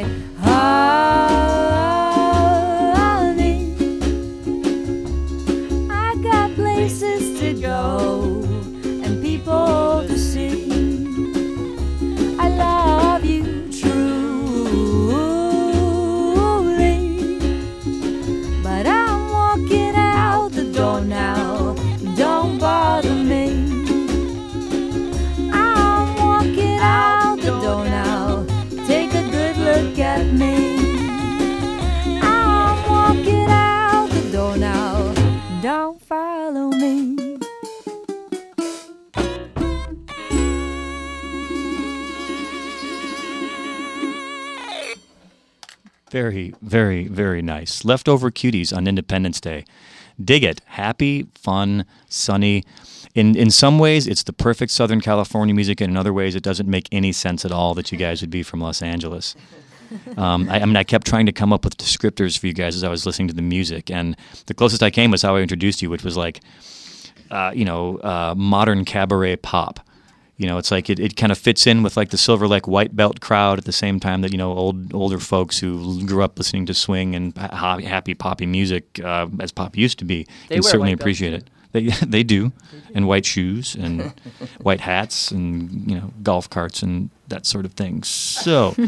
Very, very, very nice. Leftover cuties on Independence Day. Dig it. Happy, fun, sunny. In in some ways, it's the perfect Southern California music, and in other ways, it doesn't make any sense at all that you guys would be from Los Angeles. Um, I, I mean, I kept trying to come up with descriptors for you guys as I was listening to the music, and the closest I came was how I introduced you, which was like, uh, you know, uh, modern cabaret pop. You know, it's like it, it kind of fits in with like the Silver Lake white belt crowd at the same time that you know old older folks who grew up listening to swing and ha- happy poppy music uh, as pop used to be They can certainly appreciate it. They <laughs> they do, and white shoes and <laughs> white hats and you know golf carts and that sort of thing. So. <laughs>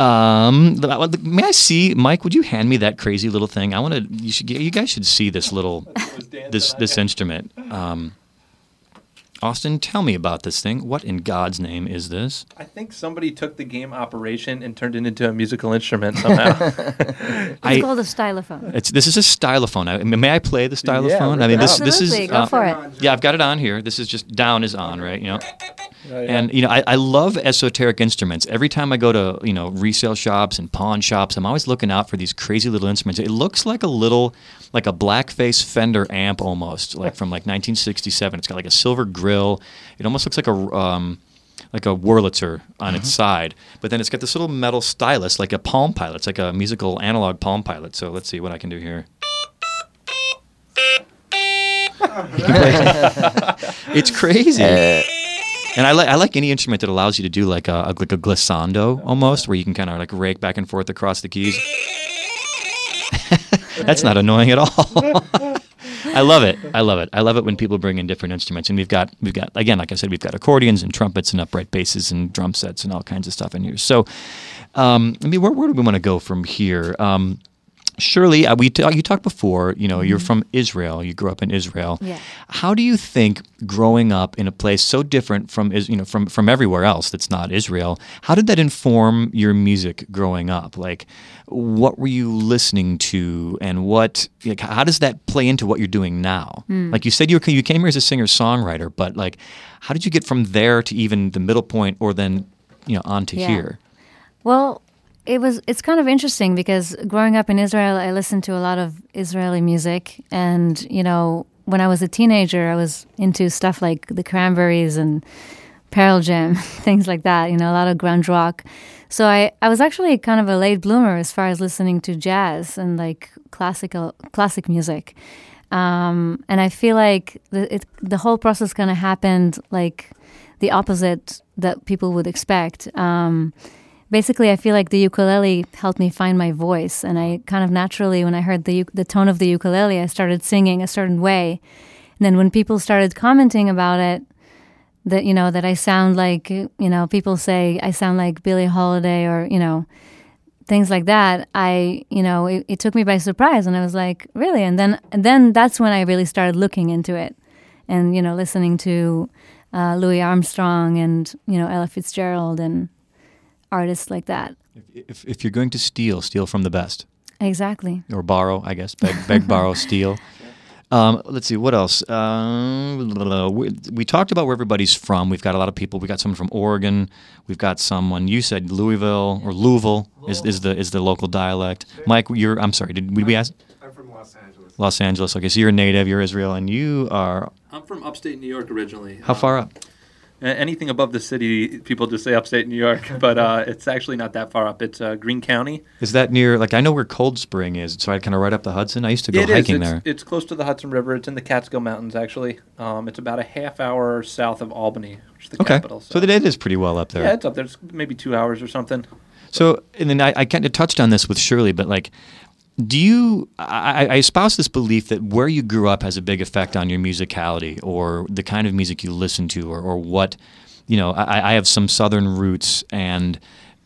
Um, may I see, Mike? Would you hand me that crazy little thing? I want to. You should. You guys should see this little, this this instrument. Um, Austin, tell me about this thing. What in God's name is this? I think somebody took the game Operation and turned it into a musical instrument somehow. <laughs> <laughs> It's I- called a stylophone. It's this is a stylophone. I, may I play the stylophone? rip I mean, this out. this is Absolutely, go uh, for it. Yeah, I've got it on here. This is just down is on, right? You know. Oh, And you know, I, I love esoteric instruments. Every time I go to you know resale shops and pawn shops, I'm always looking out for these crazy little instruments. It looks like a little, like a blackface Fender amp almost, like from like 1967. It's got like a silver grill. It almost looks like a um, like a Wurlitzer on its side, but then it's got this little metal stylus, like a Palm Pilot. It's like a musical analog Palm Pilot. So let's see what I can do here. <laughs> <laughs> it's crazy. And I like I like any instrument that allows you to do like a, like a glissando almost, where you can kind of like rake back and forth across the keys. <laughs> That's not annoying at all. <laughs> I love it. I love it. I love it when people bring in different instruments, and we've got we've got again, like I said, we've got accordions and trumpets and upright basses and drum sets and all kinds of stuff in here. So, um, I mean, where, where do we want to go from here? Um, Shirley, uh, we t- you talked before. You know, you're from Israel. You grew up in Israel. Yeah. How do you think growing up in a place so different from is you know from from everywhere else that's not Israel? How did that inform your music growing up? Like, what were you listening to, and what? Like, how does that play into what you're doing now? Like you said, you were, you came here as a singer songwriter, but like, how did you get from there to even the middle point, or then you know on to Yeah. here? Well, it was it's kind of interesting because growing up in Israel, I listened to a lot of Israeli music, and you know, when I was a teenager, I was into stuff like the Cranberries and Pearl Jam, <laughs> things like that. You know, a lot of grunge rock. So I I was actually kind of a late bloomer as far as listening to jazz and like classical classic music. Um, and I feel like the, it, the whole process kind of happened like the opposite that people would expect. Um, basically, I feel like the ukulele helped me find my voice, and I kind of naturally, when I heard the the tone of the ukulele, I started singing a certain way. And then when people started commenting about it, that you know that I sound like you know people say I sound like Billie Holiday or you know things like that. I you know it, it took me by surprise, and I was like really, and then and then that's when I really started looking into it, and you know listening to uh, Louis Armstrong and you know Ella Fitzgerald and artists like that. If, if you're going to steal, steal from the best. Exactly. or borrow, I guess. Beg, beg <laughs> borrow, steal. Um, let's see what else. Uh, we, we talked about where everybody's from. We've got a lot of people. We got someone from Oregon. We've got someone. You said Louisville or Louisville is, is the is the local dialect. Mike, you're. I'm sorry. Did we, we ask I'm from Los Angeles. Los Angeles? Okay, so you're a native. You're Israel, and you are I'm from upstate New York originally. how far up? A- Anything above the city, people just say upstate New York, <laughs> but uh, it's actually not that far up. It's uh, Greene County. Is that near? Like I know where Cold Spring is, so I kind of right up the Hudson. I used to go It is. hiking It's, there. it's close to the Hudson River. It's in the Catskill Mountains, actually. Um, it's about a half hour south of Albany, which is the okay, capital. so that it is pretty well up there. yeah, it's up there. It's maybe two hours or something. So, and then I, I kind of touched on this with Shirley, but like, do you? I, I espouse this belief that where you grew up has a big effect on your musicality or the kind of music you listen to, or, or what, you know. I, I have some Southern roots, and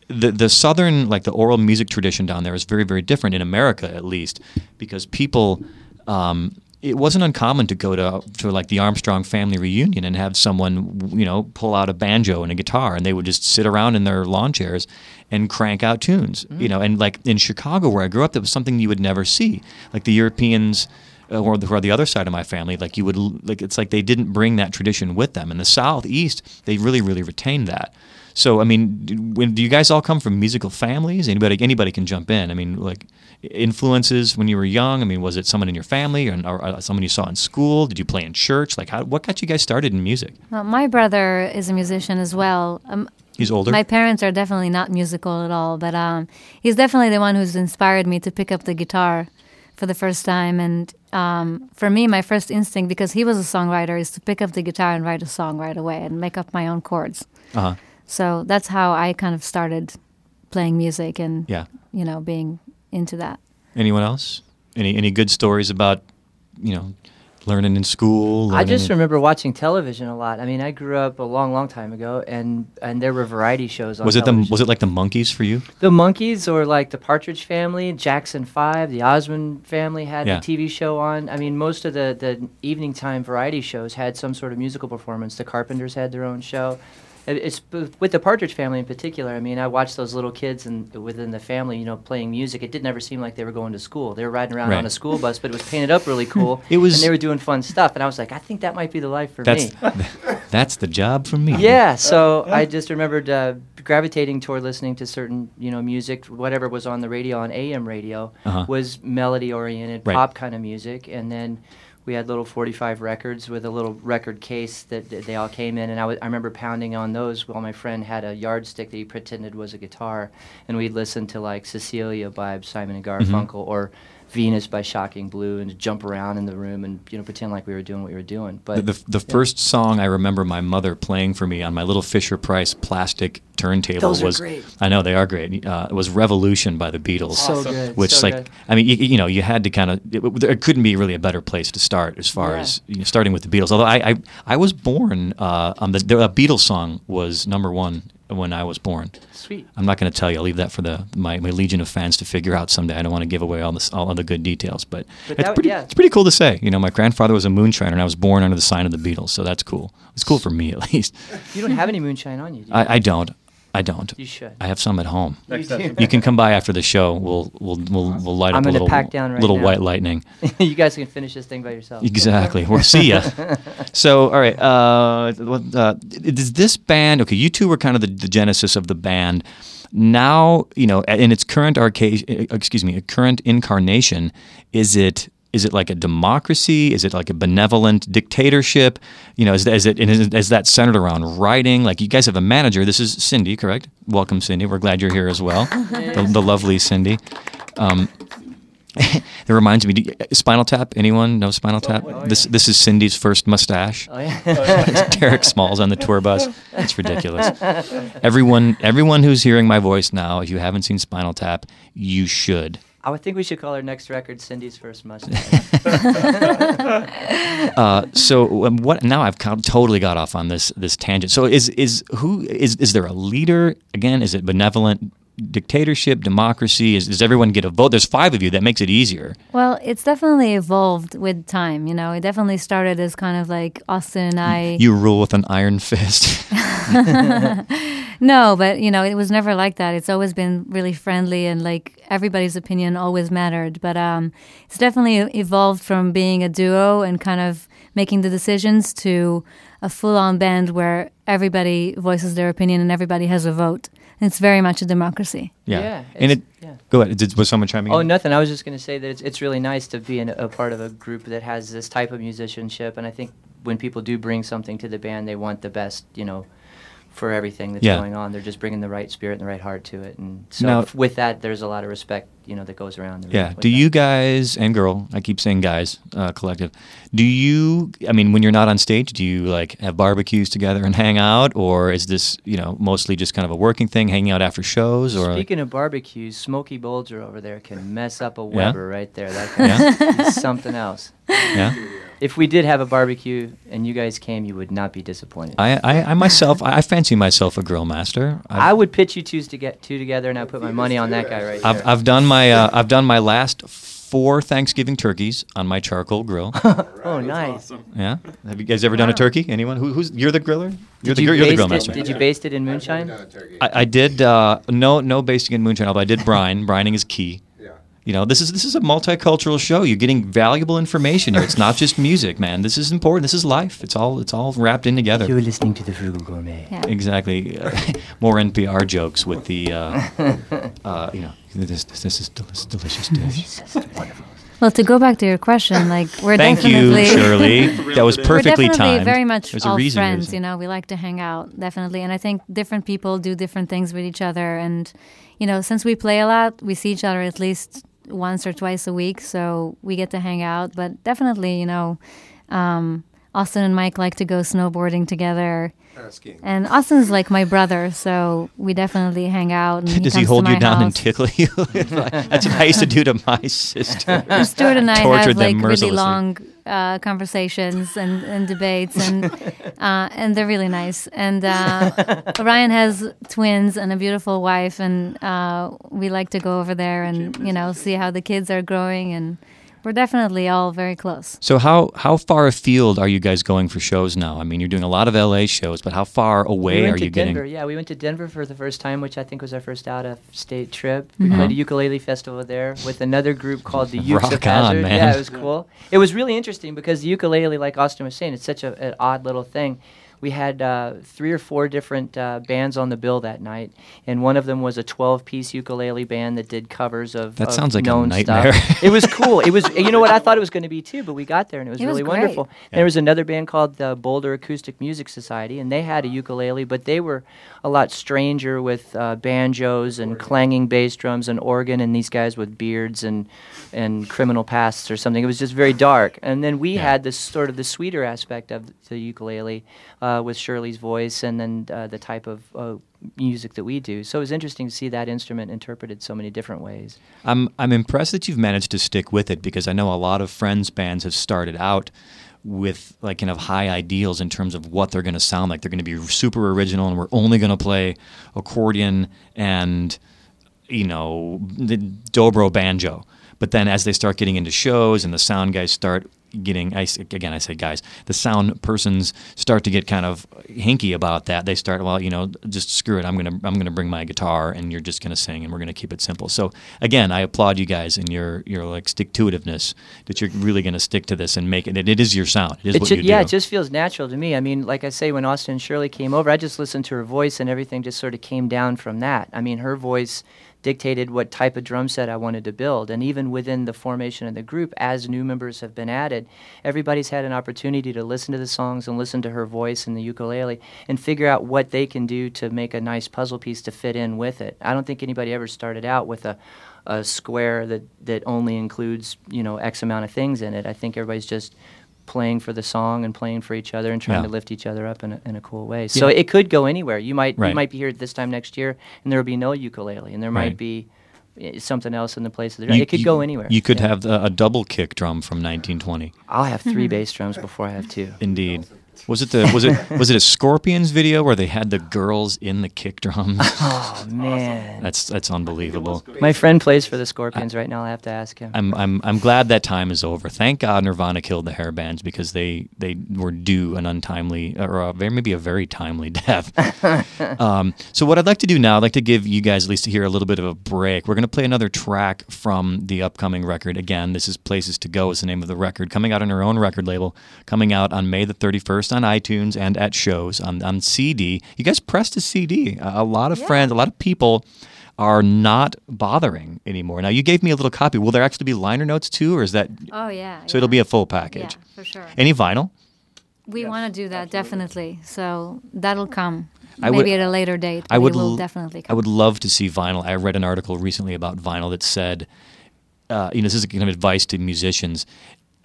the the Southern like the oral music tradition down there is very very different in America at least because people. Um, it wasn't uncommon to go to to like the Armstrong family reunion and have someone you know pull out a banjo and a guitar and they would just sit around in their lawn chairs and crank out tunes you know and like in Chicago where I grew up that was something you would never see like the Europeans uh, or the, or the other side of my family like you would like it's like they didn't bring that tradition with them in the southeast they really really retained that so I mean do, when do you guys all come from musical families anybody anybody can jump in I mean like influences when you were young? I mean, was it someone in your family or, or uh, someone you saw in school? Did you play in church? Like, how, what got you guys started in music? Well, my brother is a musician as well. Um, He's older. My parents are definitely not musical at all, but um, he's definitely the one who's inspired me to pick up the guitar for the first time. And um, for me, my first instinct, because he was a songwriter, is to pick up the guitar and write a song right away and make up my own chords. uh-huh. So that's how I kind of started playing music and Yeah. you know being into that. Anyone else? Any any good stories about you know learning in school? I just learning- remember watching television a lot. I mean, I grew up a long, long time ago, and and there were variety shows on was it the was it like the Monkees for you? the Monkees or like the Partridge Family, Jackson Five, the Osmond Family had Yeah. the TV show on. I mean, most of the the evening time variety shows had some sort of musical performance. The Carpenters had their own show. It- It's with the Partridge Family in particular. I mean, I watched those little kids and within the family, you know, playing music. It did never seem like they were going to school. They were riding around Right. on a school bus, but it was painted up really <laughs> cool. It was- and they were doing fun stuff. And I was like, I think that might be the life for That's me. <laughs> that's the job for me. Yeah, so I just remembered uh, gravitating toward listening to certain, you know, music, whatever was on the radio on AM radio Uh-huh. was melody oriented, Right. pop kind of music, and then we had little 45 records with a little record case that, that they all came in, and I remember pounding on those while my friend had a yardstick that he pretended was a guitar, and we'd listen to like Cecilia by Simon and Mm-hmm. Garfunkel or Venus by Shocking Blue, and jump around in the room and you know pretend like we were doing what we were doing. The, But the, the first song I remember my mother playing for me on my little Fisher Price plastic turntable Those are was great. I know they are great. Uh, it was "Revolution" by the Beatles. so good, which so like good. I mean you, you know you had to kind of it, there couldn't be really a better place to start as far Yeah. as you know, starting with the Beatles. Although I I, I was born uh, on the, the a Beatles song was number one when I was born. Sweet. I'm not going to tell you. I'll leave that for the my, my legion of fans to figure out someday. I don't want to give away all this all of the good details, but, But it's that- pretty yeah. it's pretty cool to say. You know, my grandfather was a moonshiner, and I was born under the sign of the Beatles, so that's cool. It's cool for me at least. You don't have any moonshine on you, do you? I, I don't. I don't. You should. I have some at home. Next You. You can come by after the show. We'll we'll we'll, we'll light I'm up a gonna little pack down right little now. white lightning. <laughs> you guys can finish this thing by yourself. Exactly. We'll see ya. <laughs> so, all right. Uh, uh, is this band okay? You two were kind of the, the genesis of the band. Now, you know, in its current arcade, excuse me, current incarnation, is it is it like a democracy? Is it like a benevolent dictatorship? You know, is, is it is, is that centered around writing? Like you guys have a manager. This is Cindy, correct? Welcome, Cindy. We're glad you're here as well. <laughs> the, the lovely Cindy. Um, <laughs> that reminds me. do you- Spinal Tap. Anyone know Spinal Tap? this this is Cindy's first mustache. Oh yeah. <laughs> Derek Smalls on the tour bus. It's ridiculous. Everyone everyone who's hearing my voice now, if you haven't seen Spinal Tap, you should. I would think we should call our next record Cindy's first mustache. <laughs> Uh, so um, what? Now I've totally got off on this this tangent. So is is who is is there a leader again? Is it benevolent dictatorship, democracy? Is, does everyone get a vote? There's five of you. That makes it easier. Well, it's definitely evolved with time. You know, it definitely started as kind of like Austin and I. You rule with an iron fist. <laughs> <laughs> No, but you know, it was never like that. It's always been really friendly and like everybody's opinion always mattered. But um, it's definitely evolved from being a duo and kind of making the decisions to a full-on band where everybody voices their opinion and everybody has a vote. And it's very much a democracy. Yeah. Yeah, and it. yeah. Go ahead. Did, was someone chiming in? oh, in? nothing. I was just going to say that it's, it's really nice to be in a, a part of a group that has this type of musicianship, and I think when people do bring something to the band, they want the best, you know, for everything that's Yeah. going on. They're just bringing the right spirit and the right heart to it, and so Now- f- with that, there's a lot of respect, you know, that goes around. the Yeah. Do that. you guys and girl, I keep saying guys, uh, collective, do you, I mean, when you're not on stage, do you like have barbecues together and <laughs> hang out? Or is this, you know, mostly just kind of a working thing, hanging out after shows? Or Speaking of barbecues, Smokey Bolger over there can mess up a Yeah? Weber right there. That <laughs> Yeah? something else. yeah? If we did have a barbecue and you guys came, you would not be disappointed. I, I, I myself, I, I fancy myself a grill master. I've, I would pitch you two to get two together, and I put my money on that guy right I've, there. I've done my, uh, I've done my last four Thanksgiving turkeys on my charcoal grill. <laughs> oh, nice. yeah. Have you guys ever done a turkey? Anyone? Who, who's you're the griller? You're Did the, you you're, you're the baste grill it- master. Did you baste it in moonshine? Never done a turkey. I, I did uh, no no basting in moonshine, but I did brine. Brining is key. Yeah. You know, this is this is a multicultural show. You're getting valuable information here. It's not just music, man. This is important. This is life. It's all it's all wrapped in together. You're listening to the Frugal Gourmet. Yeah. Exactly. Uh, <laughs> more NPR jokes with the, uh, <laughs> uh, you know, this, this is delicious, delicious dish. Well, to go back to your question, like we're Thank you, definitely Shirley. <laughs> That was perfectly we're perfectly definitely timed. very much There's a all reason friends. You know, we like to hang out definitely, and I think different people do different things with each other. And you know, since we play a lot, we see each other at least once or twice a week, so we get to hang out. But definitely, you know, um, Austin and Mike like to go snowboarding together. Uh, skiing. And Austin's like my brother, so we definitely hang out. And Does he, he comes to hold you my down and tickle you? <laughs> That's what I used to do to my sister. And <laughs> Stuart and I have like really long uh, conversations and, and debates, and <laughs> uh, and they're really nice. And uh, Ryan has twins and a beautiful wife, and uh, we like to go over there and you know see how the kids are growing, and we're definitely all very close. So how how far afield are you guys going for shows now? I mean, you're doing a lot of LA shows, but how far away we went are to you Denver. getting? Yeah, we went to Denver for the first time, which I think was our first out-of-state trip. We uh-huh. played a ukulele festival there with another group called the <laughs> Ukes Rock of on, Hazard. man. Yeah, it was cool. It was really interesting because the ukulele, like Austin was saying, it's such a, an odd little thing. We had uh, three or four different uh, bands on the bill that night, and one of them was a 12-piece ukulele band that did covers of That of sounds like a known nightmare. Stuff. it was cool. It was, <laughs> you know what I thought it was going to be too, but we got there and it was It really great. wonderful. Yeah. There was another band called the Boulder Acoustic Music Society, and they had a ukulele, but they were a lot stranger with uh, banjos and clanging bass drums and organ, and these guys with beards and and criminal pasts or something. It was just very dark. And then we Yeah. had this sort of the sweeter aspect of the ukulele uh, with Shirley's voice and then uh, the type of uh, music that we do. So it was interesting to see that instrument interpreted so many different ways. I'm I'm impressed that you've managed to stick with it because I know a lot of friends bands have started out with like kind of high ideals in terms of what they're going to sound like. They're going to be super original, and we're only going to play accordion and you know the dobro banjo. But then as they start getting into shows and the sound guys start getting, I, again, I say guys, the sound persons start to get kind of hinky about that. They start, well, you know, just screw it. I'm gonna, I'm gonna bring my guitar, and you're just gonna sing, and we're gonna keep it simple. So again, I applaud you guys and your, your like stick to itiveness that you're really gonna stick to this and make it. It, it is your sound. It is It what ju- you yeah, it just feels natural to me. I mean, like I say, when Austin Shirley came over, I just listened to her voice and everything just sort of came down from that. I mean, her voice dictated what type of drum set I wanted to build. And even within the formation of the group, as new members have been added, everybody's had an opportunity to listen to the songs and listen to her voice and the ukulele and figure out what they can do to make a nice puzzle piece to fit in with it. I don't think anybody ever started out with a a square that, that only includes you know X amount of things in it. I think everybody's just playing for the song and playing for each other and trying Yeah. to lift each other up in a, in a cool way. So Yeah. it could go anywhere. You might Right. you might be here this time next year and there will be no ukulele and there Right. might be eh, something else in the place of the drum. You- it could you- go anywhere. You could Yeah. have a, a double kick drum from 1920. I'll have 3 <laughs> bass drums before I have two. Indeed. Was it the was it <laughs> was it a Scorpions video where they had the girls in the kick drums? <laughs> Oh man. That's that's unbelievable. My friend plays for the Scorpions right now. I'll have to ask him. I'm I'm I'm glad that time is over. Thank God Nirvana killed the hair bands because they they were due an untimely or a, very maybe a very timely <laughs> death. um, so what I'd like to do now, I'd like to give you guys at least here a little bit of a break. We're going to play another track from the upcoming record. Again, this is Places to Go is the name of the record, coming out on our own record label, coming out on May the 31st on iTunes and at shows on on CD. You guys pressed a CD. A, a lot of friends, a lot of people are not bothering anymore. Now you gave me a little copy. Will there actually be liner notes too, or is that Oh yeah. so? It'll be a full package. yeah, for sure. Any vinyl? We Yes, want to do that absolutely. definitely. So that'll come. I Maybe would- at a later date. I would it will l- definitely come. I would love to see vinyl. I read an article recently about vinyl that said, uh, you know, this is kind of advice to musicians.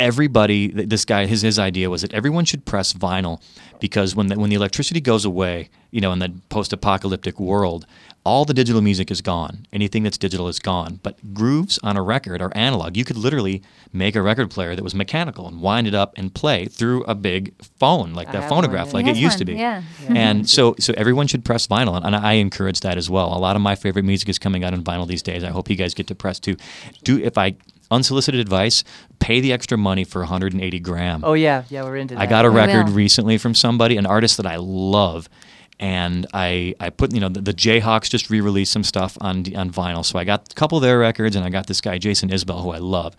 Everybody, this guy, his his idea was that everyone should press vinyl because when the, when the electricity goes away, you know, in the post-apocalyptic world, all the digital music is gone. Anything that's digital is gone. But grooves on a record are analog. You could literally make a record player that was mechanical and wind it up and play through a big phone, like that phonograph, one, like it has used to one, be. yeah. And so, so everyone should press vinyl, and, and I encourage that as well. A lot of my favorite music is coming out on vinyl these days. I hope you guys get to press too. Do if I unsolicited advice, pay the extra money for 180 gram. Oh yeah, yeah, we're into that. I got a We record will. recently from somebody, an artist that I love, and I I put you know the, the Jayhawks just re-released some stuff on on vinyl, so I got a couple of their records, and I got this guy Jason Isbell who I love,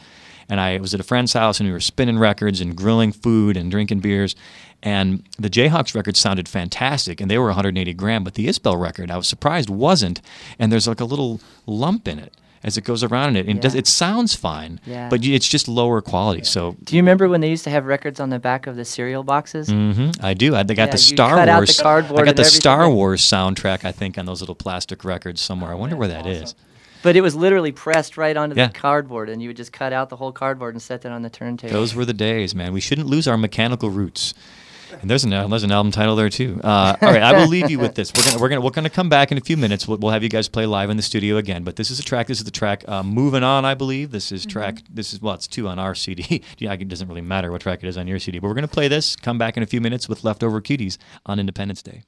and I was at a friend's house and we were spinning records and grilling food and drinking beers, and the Jayhawks record sounded fantastic, and they were 180 gram, but the Isbell record I was surprised wasn't, and there's like a little lump in it. As it goes around in it, and it, does, it sounds fine, Yeah. but it's just lower quality. So Do you remember when they used to have records on the back of the cereal boxes? hmm I do. I, they got Yeah, the Star the Wars. cardboard I got the. Star Wars soundtrack. I think on those little plastic records somewhere. I wonder where that is. But it was literally pressed right onto Yeah. the cardboard, and you would just cut out the whole cardboard and set that on the turntable. Those were the days, man. We shouldn't lose our mechanical roots. And there's an there's an album title there too. Uh, all right, I will leave you with this. We're gonna we're gonna we're gonna come back in a few minutes. We'll, we'll have you guys play live in the studio again. But this is a track. This is the track uh, "Moving On." I believe this is track. This is well, it's two on our CD. <laughs> yeah, it doesn't really matter what track it is on your CD. But we're gonna play this. Come back in a few minutes with leftover cuties on Independence Day.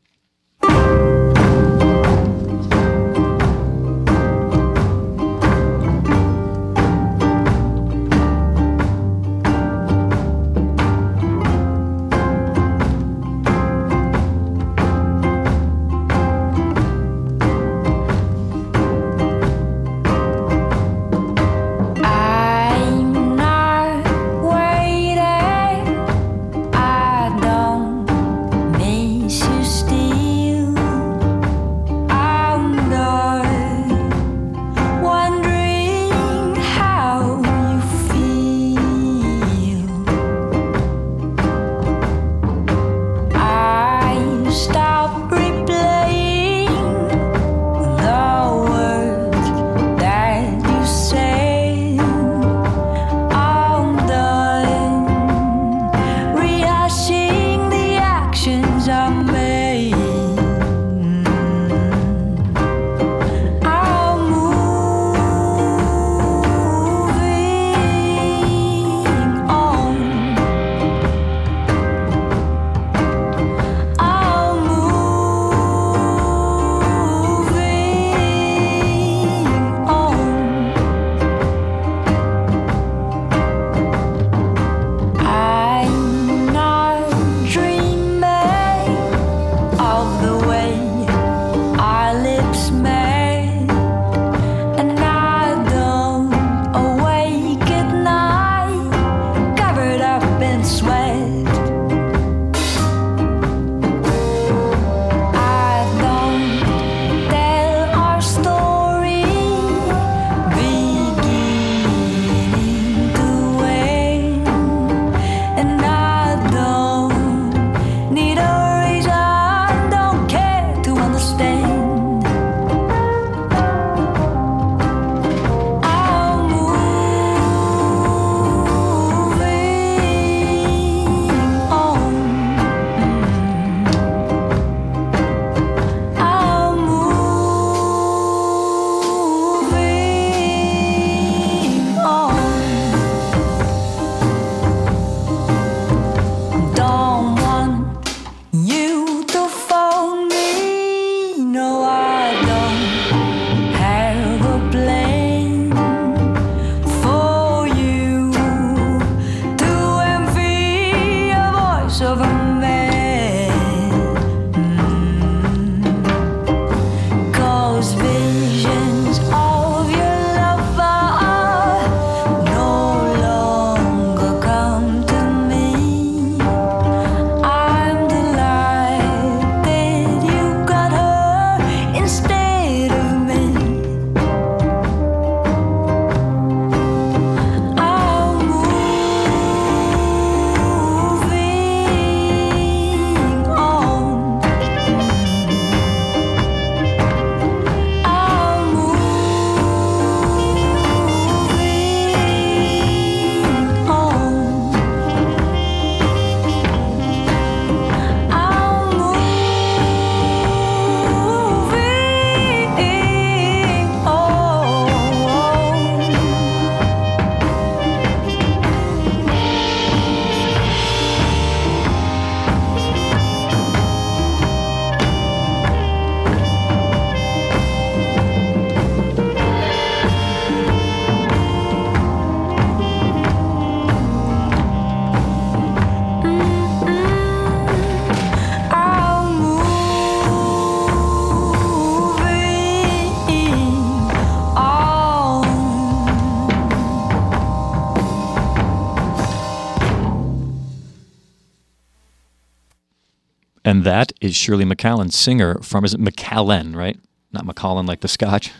Is Shirley McAllen, singer from, is it McAllen, right? Not Macallan like the Scotch.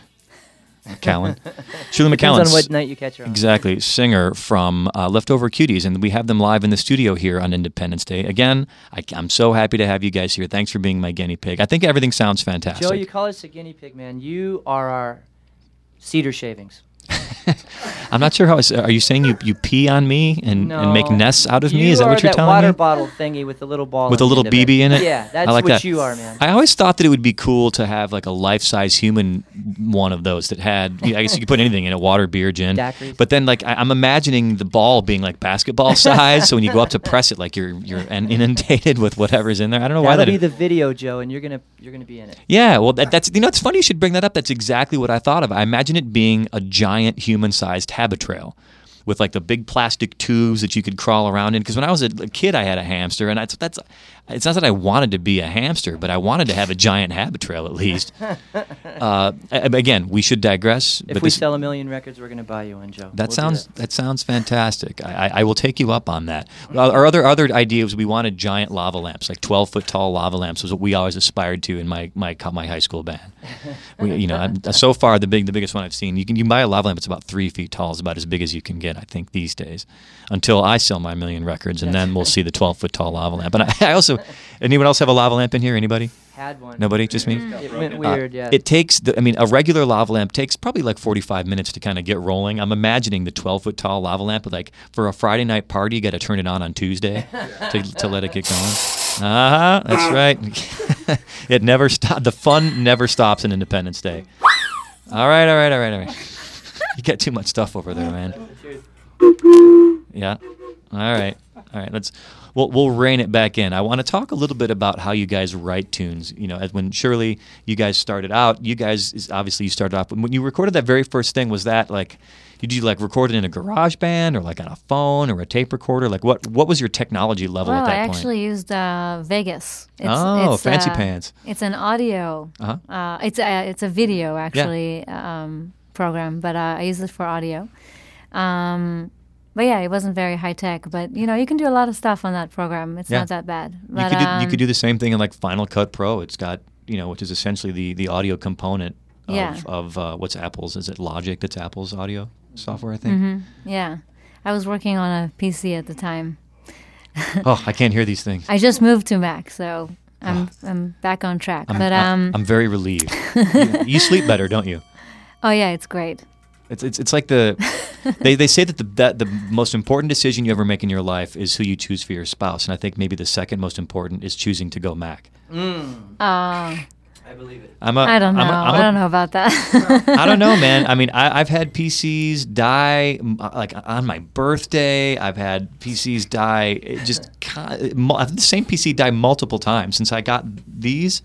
McAllen. <laughs> Shirley Depends McAllen. on what night you catch her on. Exactly, singer from uh, Leftover Cuties, and we have them live in the studio here on Independence Day. Again, I, am so happy to have you guys here. Thanks for being my guinea pig. I think everything sounds fantastic. Joe, you call us a guinea pig, man. You are our cedar shavings. <laughs> I'm not sure how. It's, are you saying you, you pee on me and, and make nests out of me? Is that what you're that telling water me? Water bottle thingy with the little ball With a little BB in it? Yeah, that's I like what that. you are, man. I always thought that it would be cool to have like a life-size human one of those that had. I guess you could put anything in it: water, beer, gin. Daiquiris. But then, like, I, I'm imagining the ball being like basketball <laughs> size. so when you go up to press it, like you're you're inundated with whatever's in there. I don't know why That'll that. be the video, Joe, and you're gonna you're gonna be in it. yeah, well, that, that's you know, it's funny you should bring that up. That's exactly what I thought of. I imagine it being a giant human-sized Habitrail. With like the big plastic tubes that you could crawl around in. Because when I was a a kid, I had a hamster, and that's that's. It's not that I wanted to be a hamster, but I wanted to have a giant Habitrail at least. <laughs> uh, again, we should digress. If but we this- sell a million records, we're gonna buy you one, Joe. that We'll sounds that. that. sounds fantastic. I, I, will take you up on that. Our other other idea was we wanted giant lava lamps, like twelve foot tall lava lamps, was what we always aspired to in my my my high school band. We, you know, so far the big the biggest one I've seen. You can you can buy a lava lamp. It's about three feet tall. It's about as big as you can get, I think, these days. Until I sell my million records, and then we'll see the twelve foot tall lava lamp. And I, I also, anyone else have a lava lamp in here? Anybody? Had one. Nobody? Just me? It went Uh, weird, yeah. It takes, the, I mean, a regular lava lamp takes probably like 45 minutes to kind of get rolling. I'm imagining the 12 foot tall lava lamp, like for a Friday night party, you got to turn it on on Tuesday <laughs> to, to let it get going. Uh huh. That's right. <laughs> it never stops. The fun never stops in Independence Day. All right, all right, all right, all right. You got too much stuff over there, man. Yeah. All right. All right. Let's. We'll, we'll rein it back in. I want to talk a little bit about how you guys write tunes. You know, as when Shirley, you guys started out. You guys obviously you started off when you recorded that very first thing. Was that like, did you like record it in a garage band or like on a phone or a tape recorder? Like what what was your technology level Well, at that I point? actually used uh, Vegas. It's, Oh, it's, fancy uh, pants. It's an audio. Uh-huh. Uh, it's a it's a video actually um, program, but uh, I use it for audio. Um, but yeah, it wasn't very high tech. But you know, you can do a lot of stuff on that program. It's Yeah. not that bad. you could do, you um, could do the same thing in like Final Cut Pro. It's got you know, which is essentially the the audio component of Yeah. of uh, what's Apple's? Is it Logic? That's Apple's audio software, I think. mhm, yeah, I was working on a PC at the time. <laughs> Oh, I can't hear these things. I just moved to Mac, so I'm I'm back on track. I'm, but um, I'm very relieved. <laughs> you sleep better, don't you? oh yeah, it's great. It's it's, it's like the <laughs> they, they say that the that the most important decision you ever make in your life is who you choose for your spouse, and I think maybe the second most important is choosing to go Mac. Uh, I believe it. I'm a, I don't know. I'm a- I'm I a- don't know about that. <laughs> I don't know, man. <laughs> I mean, I, I've had PCs die uh, like on my birthday. I've had PCs die just I've had the same PC die multiple times since I got these.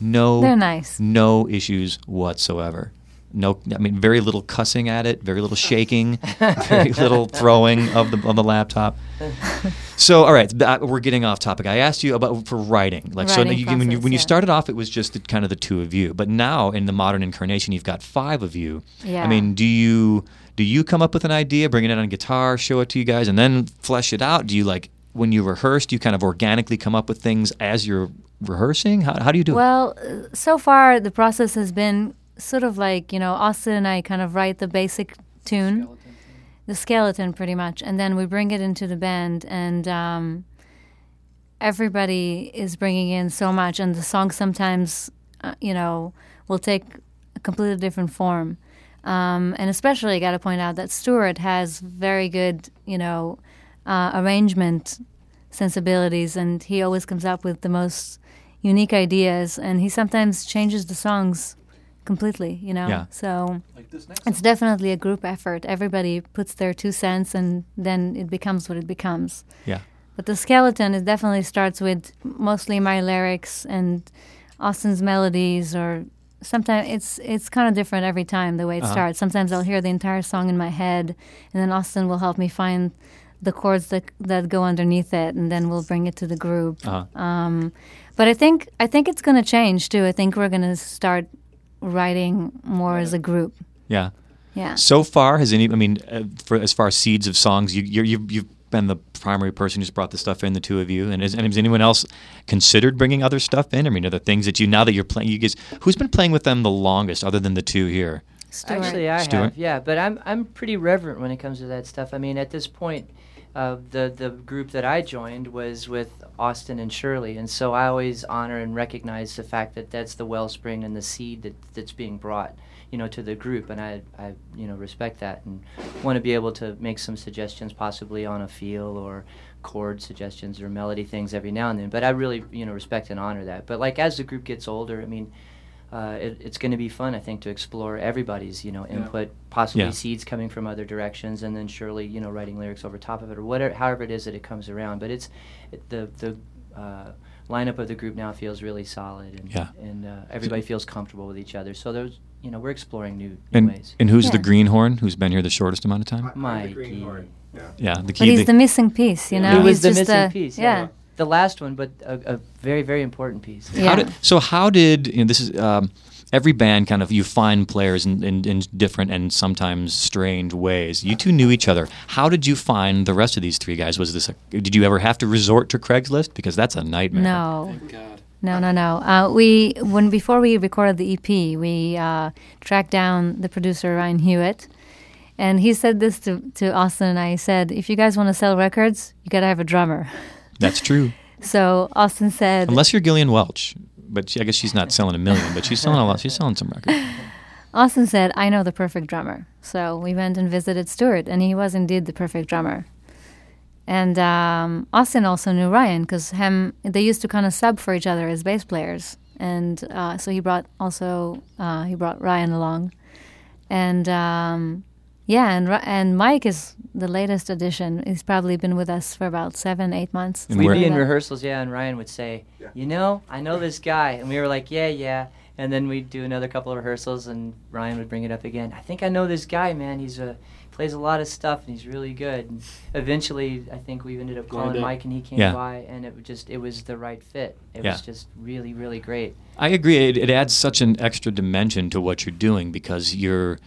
No, They're nice. No issues whatsoever. No, I mean, very little cussing at it, very little <laughs> shaking, very little throwing of the of the laptop. So, all right, that, we're getting off topic. I asked you about for writing, like so. Writing You, when you process, when you yeah. started off, it was just the, kind of the two of you, but now in the modern incarnation, you've got five of you. Yeah. I mean, do you do you come up with an idea, bring it in on guitar, show it to you guys, and then flesh it out? Do you like when you rehearse? Do you kind of organically come up with things as you're rehearsing? How, how do you do it? Well, uh, so far the process has been sort of like you know Austin and I kind of write the basic tune, the skeleton pretty much, and then we bring it into the band, and um, everybody is bringing in so much, and the song sometimes, uh, you know, will take a completely different form. Um, and especially, I got to point out that Stuart has very good, you know, uh, arrangement sensibilities, and he always comes up with the most unique ideas, and he sometimes changes the songs completely, you know. Yeah. So it's definitely a group effort. Everybody puts their two cents, and then it becomes what it becomes. yeah. But the skeleton, it definitely starts with mostly my lyrics and Austin's melodies, or sometimes it's it's kind of different every time the way it Uh-huh. starts. Sometimes I'll hear the entire song in my head, and then Austin will help me find the chords that that go underneath it, and then we'll bring it to the group. Uh-huh. Um, but I think I think it's going to change too. I think we're going to start writing more as a group. Yeah. Yeah. So far, has any? I mean, uh, for as far as seeds of songs, you you you've, you've been the primary person who's brought the stuff in, the two of you, and, is, and has anyone else considered bringing other stuff in? I mean, are there things that you now that you're playing? You guys, who's been playing with them the longest, other than the two here? Stuart. Actually, I Stuart? have, yeah, but I'm I'm pretty reverent when it comes to that stuff. I mean, at this point, uh, the the group that I joined was with Austin and Shirley, and so I always honor and recognize the fact that that's the wellspring and the seed that that's being brought, you know, to the group, and I I you know respect that and want to be able to make some suggestions, possibly on a feel or chord suggestions or melody things every now and then. But I really you know respect and honor that. But like as the group gets older, I mean uh, it, it's going to be fun, I think, to explore everybody's, you know, input, possibly Yeah. seeds coming from other directions, and then Shirley, you know, writing lyrics over top of it, or whatever, however it is that it comes around. But it's it, the the uh, lineup of the group now feels really solid, and Yeah. and uh, everybody feels comfortable with each other. So there's, you know, we're exploring new, new And ways. and who's the greenhorn who's been here the shortest amount of time? I- Mikey. greenhorn. Yeah. Yeah, the But key. he's the- the missing piece, you know. He was He's the just missing a- piece. Yeah. The last one, but a, a very very important piece. Yeah. How did, so how did you know, this is um, every band kind of you find players in, in, in different and sometimes strange ways. You two knew each other. How did you find the rest of these three guys? Was this a, did you ever have to resort to Craigslist because that's a nightmare? No. Thank God. No, no, no. Uh, we when before we recorded the EP, we uh, tracked down the producer Ryan Hewitt, and he said this to to Austin and I. He said, "If you guys want to sell records, you got to have a drummer." <laughs> That's true. So Austin said, Unless you're Gillian Welch, but she, I guess she's not selling a million, but she's selling a lot. She's selling some records. <laughs> Austin said, I know the perfect drummer. So we went and visited Stuart, and he was indeed the perfect drummer. And um, Austin also knew Ryan because him they used to kind of sub for each other as bass players, and uh, so he brought also uh, he brought Ryan along, and um, yeah, and and Mike is the latest addition. He's probably been with us for about seven, eight months. And We'd be in rehearsals, yeah, and Ryan would say, Yeah. "You know, I know this guy," and we were like, "Yeah, yeah." And then we'd do another couple of rehearsals, and Ryan would bring it up again. I think I know this guy, man. He's a plays a lot of stuff, and he's really good. And eventually, I think we ended up calling Mike, and he came Yeah. by, and it was just it was the right fit. It Yeah. was just really, really great. I agree. It, it adds such an extra dimension to what you're doing because you're.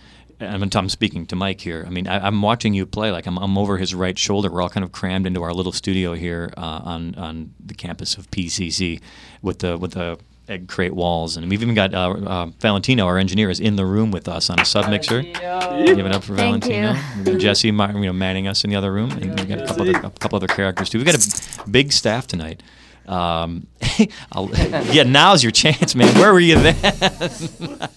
I'm, I'm speaking to Mike here. I mean, I, I'm watching you play. Like I'm, I'm over his right shoulder. We're all kind of crammed into our little studio here uh, on on the campus of PCC with the with the egg crate walls, and we've even got uh, uh, Valentino, our engineer, is in the room with us on a sub mixer. Give it up for Thank Valentino. you. Jesse, ma- you know, manning us in the other room, and we've got a couple other, a couple other characters too. We've got a big staff tonight. Um, <laughs> I'll, <laughs> yeah, now's your chance, man. Where were you then? <laughs>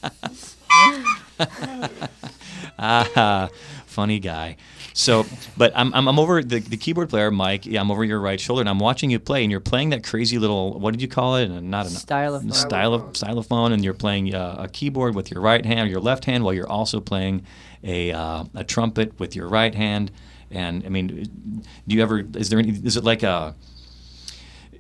<laughs> ah, funny guy. So, but I'm, I'm, I'm over the, the keyboard player, Mike. Yeah, I'm over your right shoulder, and I'm watching you play, and you're playing that crazy little what did you call it? And not a Stylophone. style of stylophone, and you're playing uh, a keyboard with your right hand, or your left hand, while you're also playing a uh, a trumpet with your right hand. And I mean, do you ever? Is there any? Is it like a?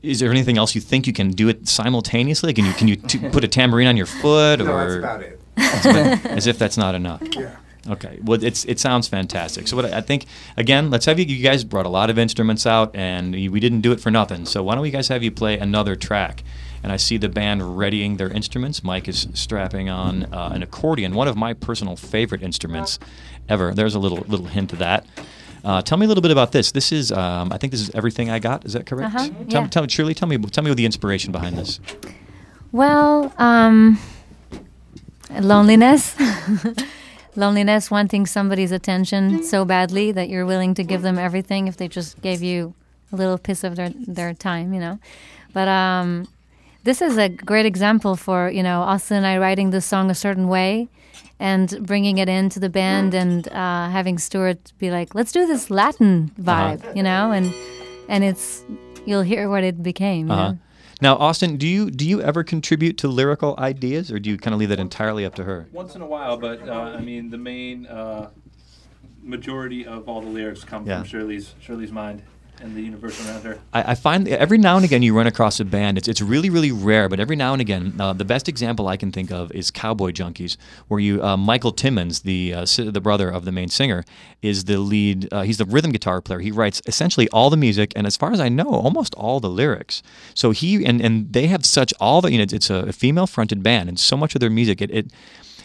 Is there anything else you think you can do it simultaneously? Can you can you t- put a tambourine on your foot, No, or that's about it. As if that's not enough? Yeah. Okay. Well, it's it sounds fantastic. So what I I think again, let's have you. You guys brought a lot of instruments out, and we didn't do it for nothing. So why don't we guys have you play another track? And I see the band readying their instruments. Mike is strapping on uh, an accordion, one of my personal favorite instruments ever. There's a little little hint of that. Uh, tell me a little bit about this. This is, um, I think, this is everything I got. Is that correct? Uh-huh, Tell, yeah. tell, Shirley, tell me, tell me the inspiration behind this. Well, um, loneliness. <laughs> loneliness, wanting somebody's attention so badly that you're willing to give them everything if they just gave you a little piece of their, their time, you know. But um, this is a great example for, you know, Austin and I writing this song a certain way and bringing it into the band and uh, having Stuart be like, let's do this Latin vibe, you know, and and it's, you'll hear what it became. Uh-huh. know? Now, Austin, do you do you ever contribute to lyrical ideas, or do you kind of leave that entirely up to her? Once in a while, but uh, I mean, the main uh, majority of all the lyrics come Yeah. from Shirley's Shirley's mind and the universe around her. I, I find every now and again you run across a band. It's, it's really really rare, but every now and again, uh, the best example I can think of is Cowboy Junkies, where you uh, Michael Timmins, the uh, the brother of the main singer, is the lead. Uh, he's the rhythm guitar player. He writes essentially all the music, and as far as I know, almost all the lyrics. So he and and they have such all the you know it's, it's a female fronted band, and so much of their music it. it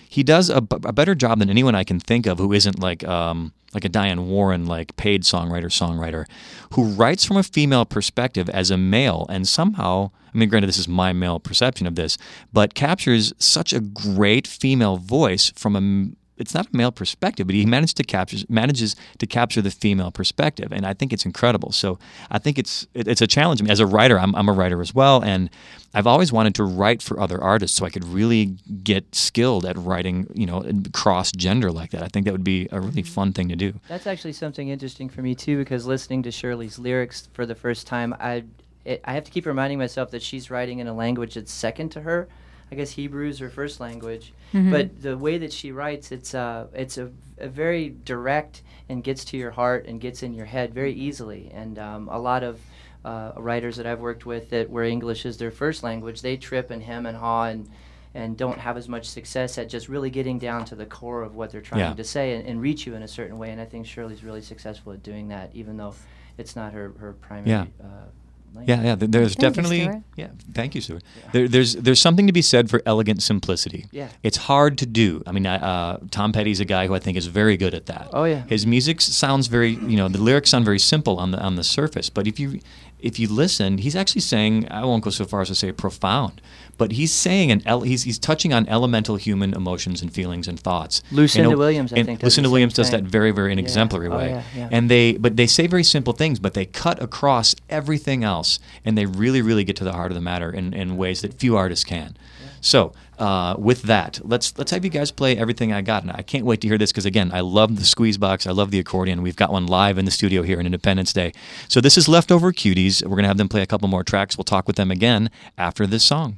he does a better job than anyone I can think of who isn't like um, like a Diane Warren like paid songwriter songwriter who writes from a female perspective as a male and somehow I mean granted this is my male perception of this but captures such a great female voice from a it's not a male perspective, but he managed to capture manages to capture the female perspective, and I think it's incredible. So I think it's it, it's a challenge. I mean, as a writer, I'm, I'm a writer as well, and I've always wanted to write for other artists so I could really get skilled at writing, you know, cross gender like that. I think that would be a really mm-hmm. fun thing to do. That's actually something interesting for me too, because listening to Shirley's lyrics for the first time, I it, I have to keep reminding myself that she's writing in a language that's second to her. I guess Hebrew is her first language, but the way that she writes, it's uh, it's a, a very direct and gets to your heart and gets in your head very easily. And um, a lot of uh, writers that I've worked with that where English is their first language, they trip and hem and haw and and don't have as much success at just really getting down to the core of what they're trying Yeah. to say and, and reach you in a certain way. And I think Shirley's really successful at doing that, even though it's not her, her primary Yeah. uh, language. Yeah, yeah. There's Thank definitely Stuart. yeah. Thank you, Stuart. There, there's there's something to be said for elegant simplicity. Yeah. it's hard to do. I mean, I, uh, Tom Petty's a guy who I think is very good at that. Oh, yeah. His music sounds very, you know, the lyrics sound very simple on the on the surface, but if you if you listen, he's actually saying I won't go so far as to say profound, but he's saying an ele- he's he's touching on elemental human emotions and feelings and thoughts. Lucinda In a- Williams, I and think, does Lucinda Williams does that very very in Yeah. exemplary Oh, way. yeah, yeah. And they but they say very simple things, but they cut across everything else, and they really really get to the heart of the matter in, in ways that few artists can. So uh, with that, let's let's have you guys play everything I got, and I can't wait to hear this because again, I love the squeeze box, I love the accordion. We've got one live in the studio here on Independence Day. So this is leftover cuties. We're gonna have them play a couple more tracks. We'll talk with them again after this song.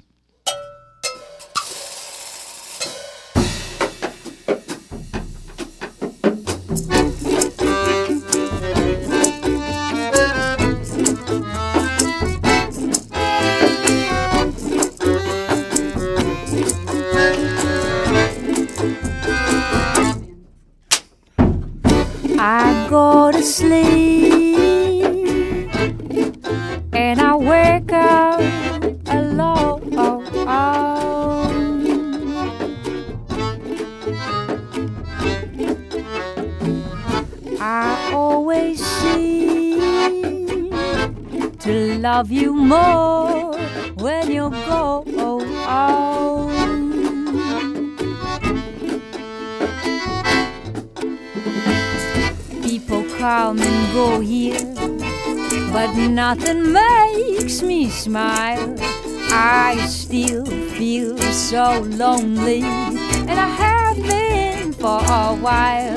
I go to sleep nothing makes me smile. I still feel so lonely, and I have been for a while.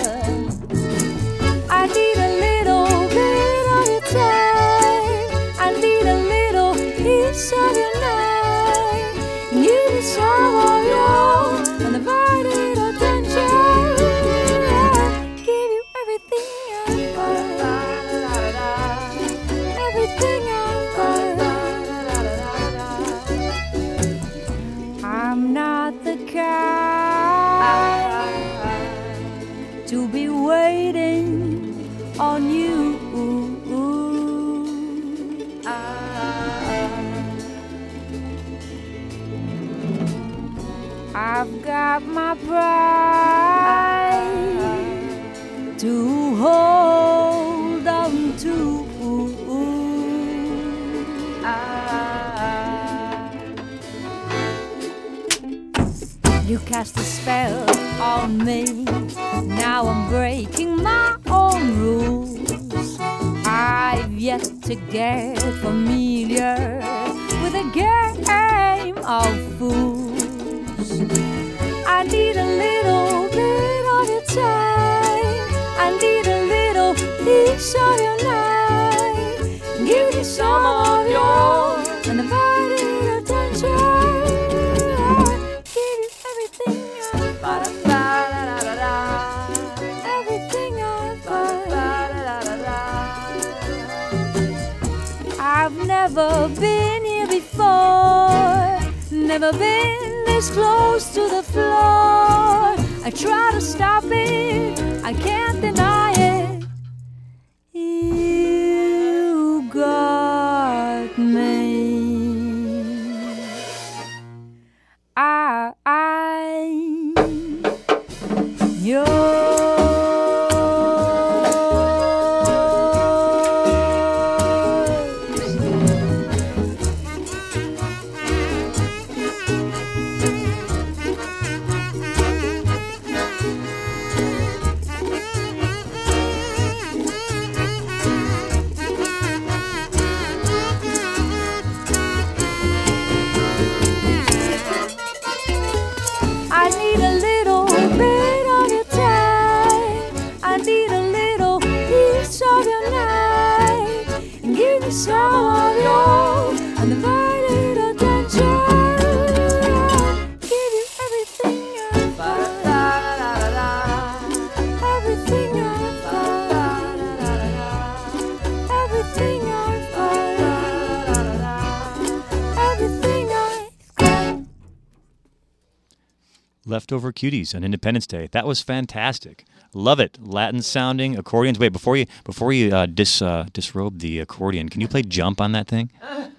Leftover Cuties on Independence Day. That was fantastic. Love it. Latin sounding accordions. Wait, before you before you uh, dis uh, disrobe the accordion, can you play jump on that thing? <laughs>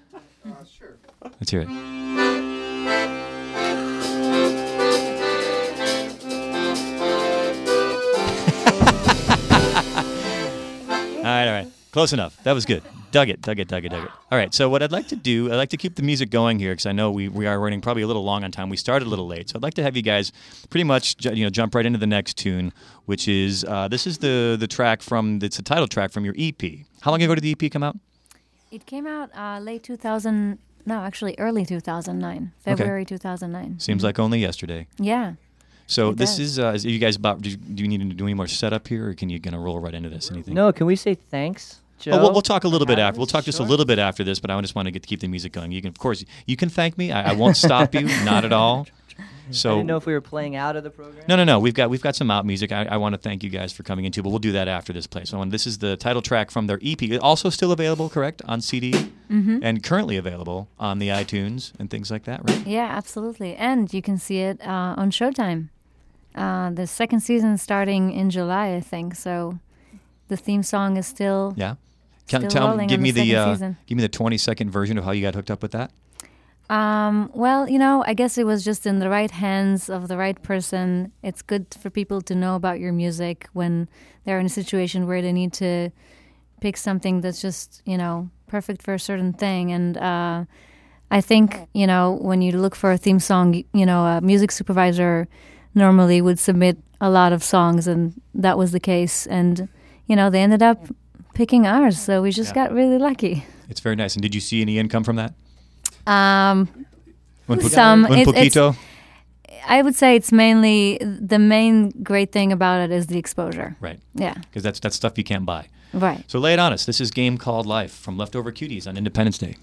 Uh, sure. Let's hear it. Close enough. That was good. Dug it, dug it, dug it, dug it. All right. So what I'd like to do, I'd like to keep the music going here because I know we, we are running probably a little long on time. We started a little late, so I'd like to have you guys pretty much ju- you know jump right into the next tune, which is uh, this is the the track from it's the title track from your EP. How long ago did the EP come out? It came out uh, late 2000. No, actually, early 2009, February 2009. Seems like only yesterday. Yeah. So It this does. is, uh, is you guys about? Do you, do you need to do any more setup here, or can you gonna roll right into this? Anything? No, can we say thanks, Joe? Oh, we'll, we'll talk a little bit after. We'll us? talk just a little bit after this, but I just want to get to keep the music going. You can, of course, you can thank me. I, I won't stop you, <laughs> not at all. So I So didn't know if we were playing out of the program. no, no, no. We've got we've got some out music. I, I want to thank you guys for coming in too, but we'll do that after this play. So when this is the title track from their EP, also still available, correct, on CD, Mm-hmm. and currently available on the iTunes and things like that, right? Yeah, absolutely. And you can see it uh, on Showtime. Uh, the second season starting in July, I think. So the theme song is still. Yeah. Can, tell give me the the, uh, give me the twenty second version of how you got hooked up with that. Um, well, you know, I guess it was just in the right hands of the right person. It's good for people to know about your music when they're in a situation where they need to pick something that's just, you know, perfect for a certain thing. And uh, I think, you know, when you look for a theme song, you know, a music supervisor normally would submit a lot of songs, and that was the case. And, you know, they ended up picking ours. So we just Yeah. got really lucky. It's very nice. And did you see any income from that? Um, Un, po- Some. un It- it's- poquito. I would say it's mainly the main great thing about it is the exposure. Right. Yeah, Because that's that's stuff you can't buy. right. So lay it on us. This is Game Called Life from Leftover Cuties on Independence Day.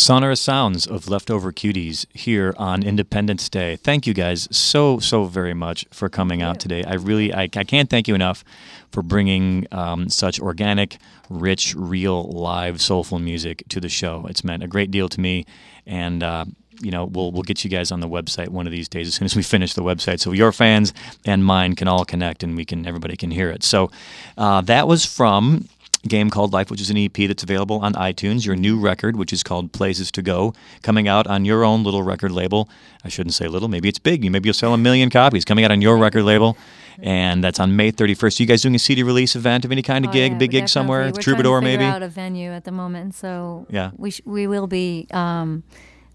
Sonorous sounds of leftover cuties here on Independence Day. Thank you guys so so very much for coming out today. I really I, I can't thank you enough for bringing um, such organic, rich, real, live, soulful music to the show. It's meant a great deal to me, and. Uh, you know, we'll we'll get you guys on the website one of these days as soon as we <laughs> finish the website, so your fans and mine can all connect and we can everybody can hear it. So uh, that was from game called Life, which is an EP that's available on iTunes. Your new record, which is called Places to Go, coming out on your own little record label. I shouldn't say little. Maybe it's big. Maybe you'll sell a million copies. Coming out on your record label, and that's on May 31st. Are you guys doing a CD release event of any kind of Oh, gig, yeah, big gig somewhere, we're Troubadour maybe. out a venue at the moment, so Yeah. we sh- we will be um,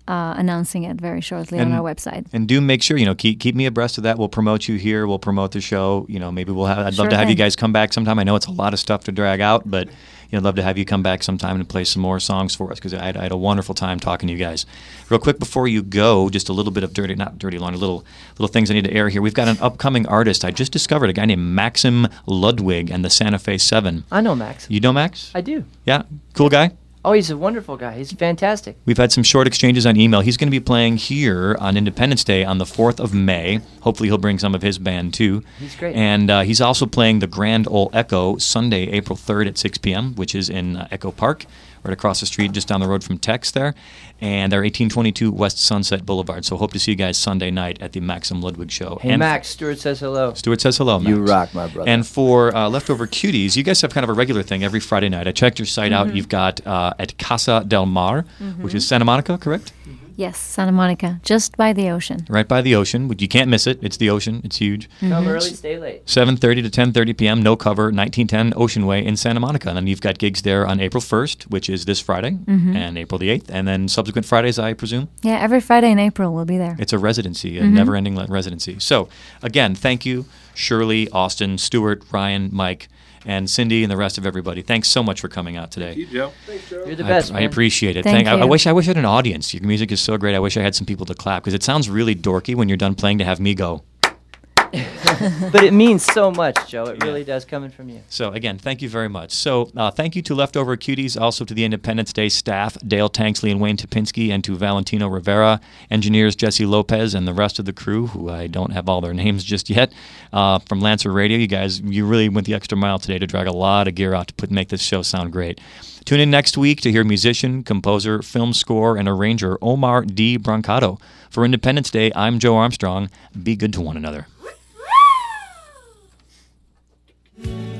uh, announcing it very shortly And- on our website. And do make sure you know keep keep me abreast of that. We'll promote you here. We'll promote the show. You know, maybe we'll have. I'd love Sure to have you guys come back sometime. I know it's a lot of stuff to drag out, but you know, I'd love to have you come back sometime and play some more songs for us because I, had- I had a wonderful time talking to you guys. Real quick before you go, just a little bit of dirty, not dirty laundry, little little things I need to air here. We've got an upcoming artist. I just discovered a guy named Maxim Ludwig and the Santa Fe Seven. I know Max. You know Max? I do. Yeah, cool guy. Oh, he's a wonderful guy. He's fantastic. We've had some short exchanges on email. He's going to be playing here on Independence Day on the 4th of May. Hopefully, he'll bring some of his band too. He's great. And uh, he's also playing the Grand Ole Echo Sunday, April 3rd at 6 p.m., which is in uh, Echo Park, right across the street, just down the road from Taix there. And they're 1822 West Sunset Boulevard. So, hope to see you guys Sunday night at the Maxim Ludwig Show. Hey, and Max. Stuart says hello. Stuart says hello, Max. You rock, my brother. And for uh, Leftover Cuties, you guys have kind of a regular thing every Friday night. I checked your site out. You've got uh, at Casa del Mar, which is Santa Monica, correct? Yes, Santa Monica, just by the ocean. Right by the ocean. You can't miss it. It's the ocean. It's huge. Come early, stay late. 7:30 to 10:30 p.m. No cover, 1910 Ocean Way in Santa Monica. And then you've got gigs there on April 1st, which is this Friday, mm-hmm. and April the 8th, and then subsequent Fridays, I presume. Yeah, every Friday in April we'll be there. It's a residency, a mm-hmm. never-ending residency. So, again, thank you, Shirley, Austin, Stuart, Ryan, Mike, and Cindy, and the rest of everybody. Thanks so much for coming out today. you, Joe. You're the I- best, I, man. appreciate it. Thank I, I wish I wish I had an audience. Your music is so great. I wish I had some people to clap because it sounds really dorky when you're done playing to have me go. But it means so much, Joe. It Yeah. really does coming from you. So again, thank you very much. So uh, thank you to Leftover Cuties, also to the Independence Day staff, Dale Tanksley and Wayne Topinski, and to Valentino Rivera, engineers Jesse Lopez, and the rest of the crew, who I don't have all their names just yet. Uh, from Lancer Radio, you guys, you really went the extra mile today to drag a lot of gear out to put make this show sound great. Tune in next week to hear musician, composer, film score, and arranger Omar D. Brancato. For Independence Day, I'm Joe Armstrong. Be good to one another. Yeah.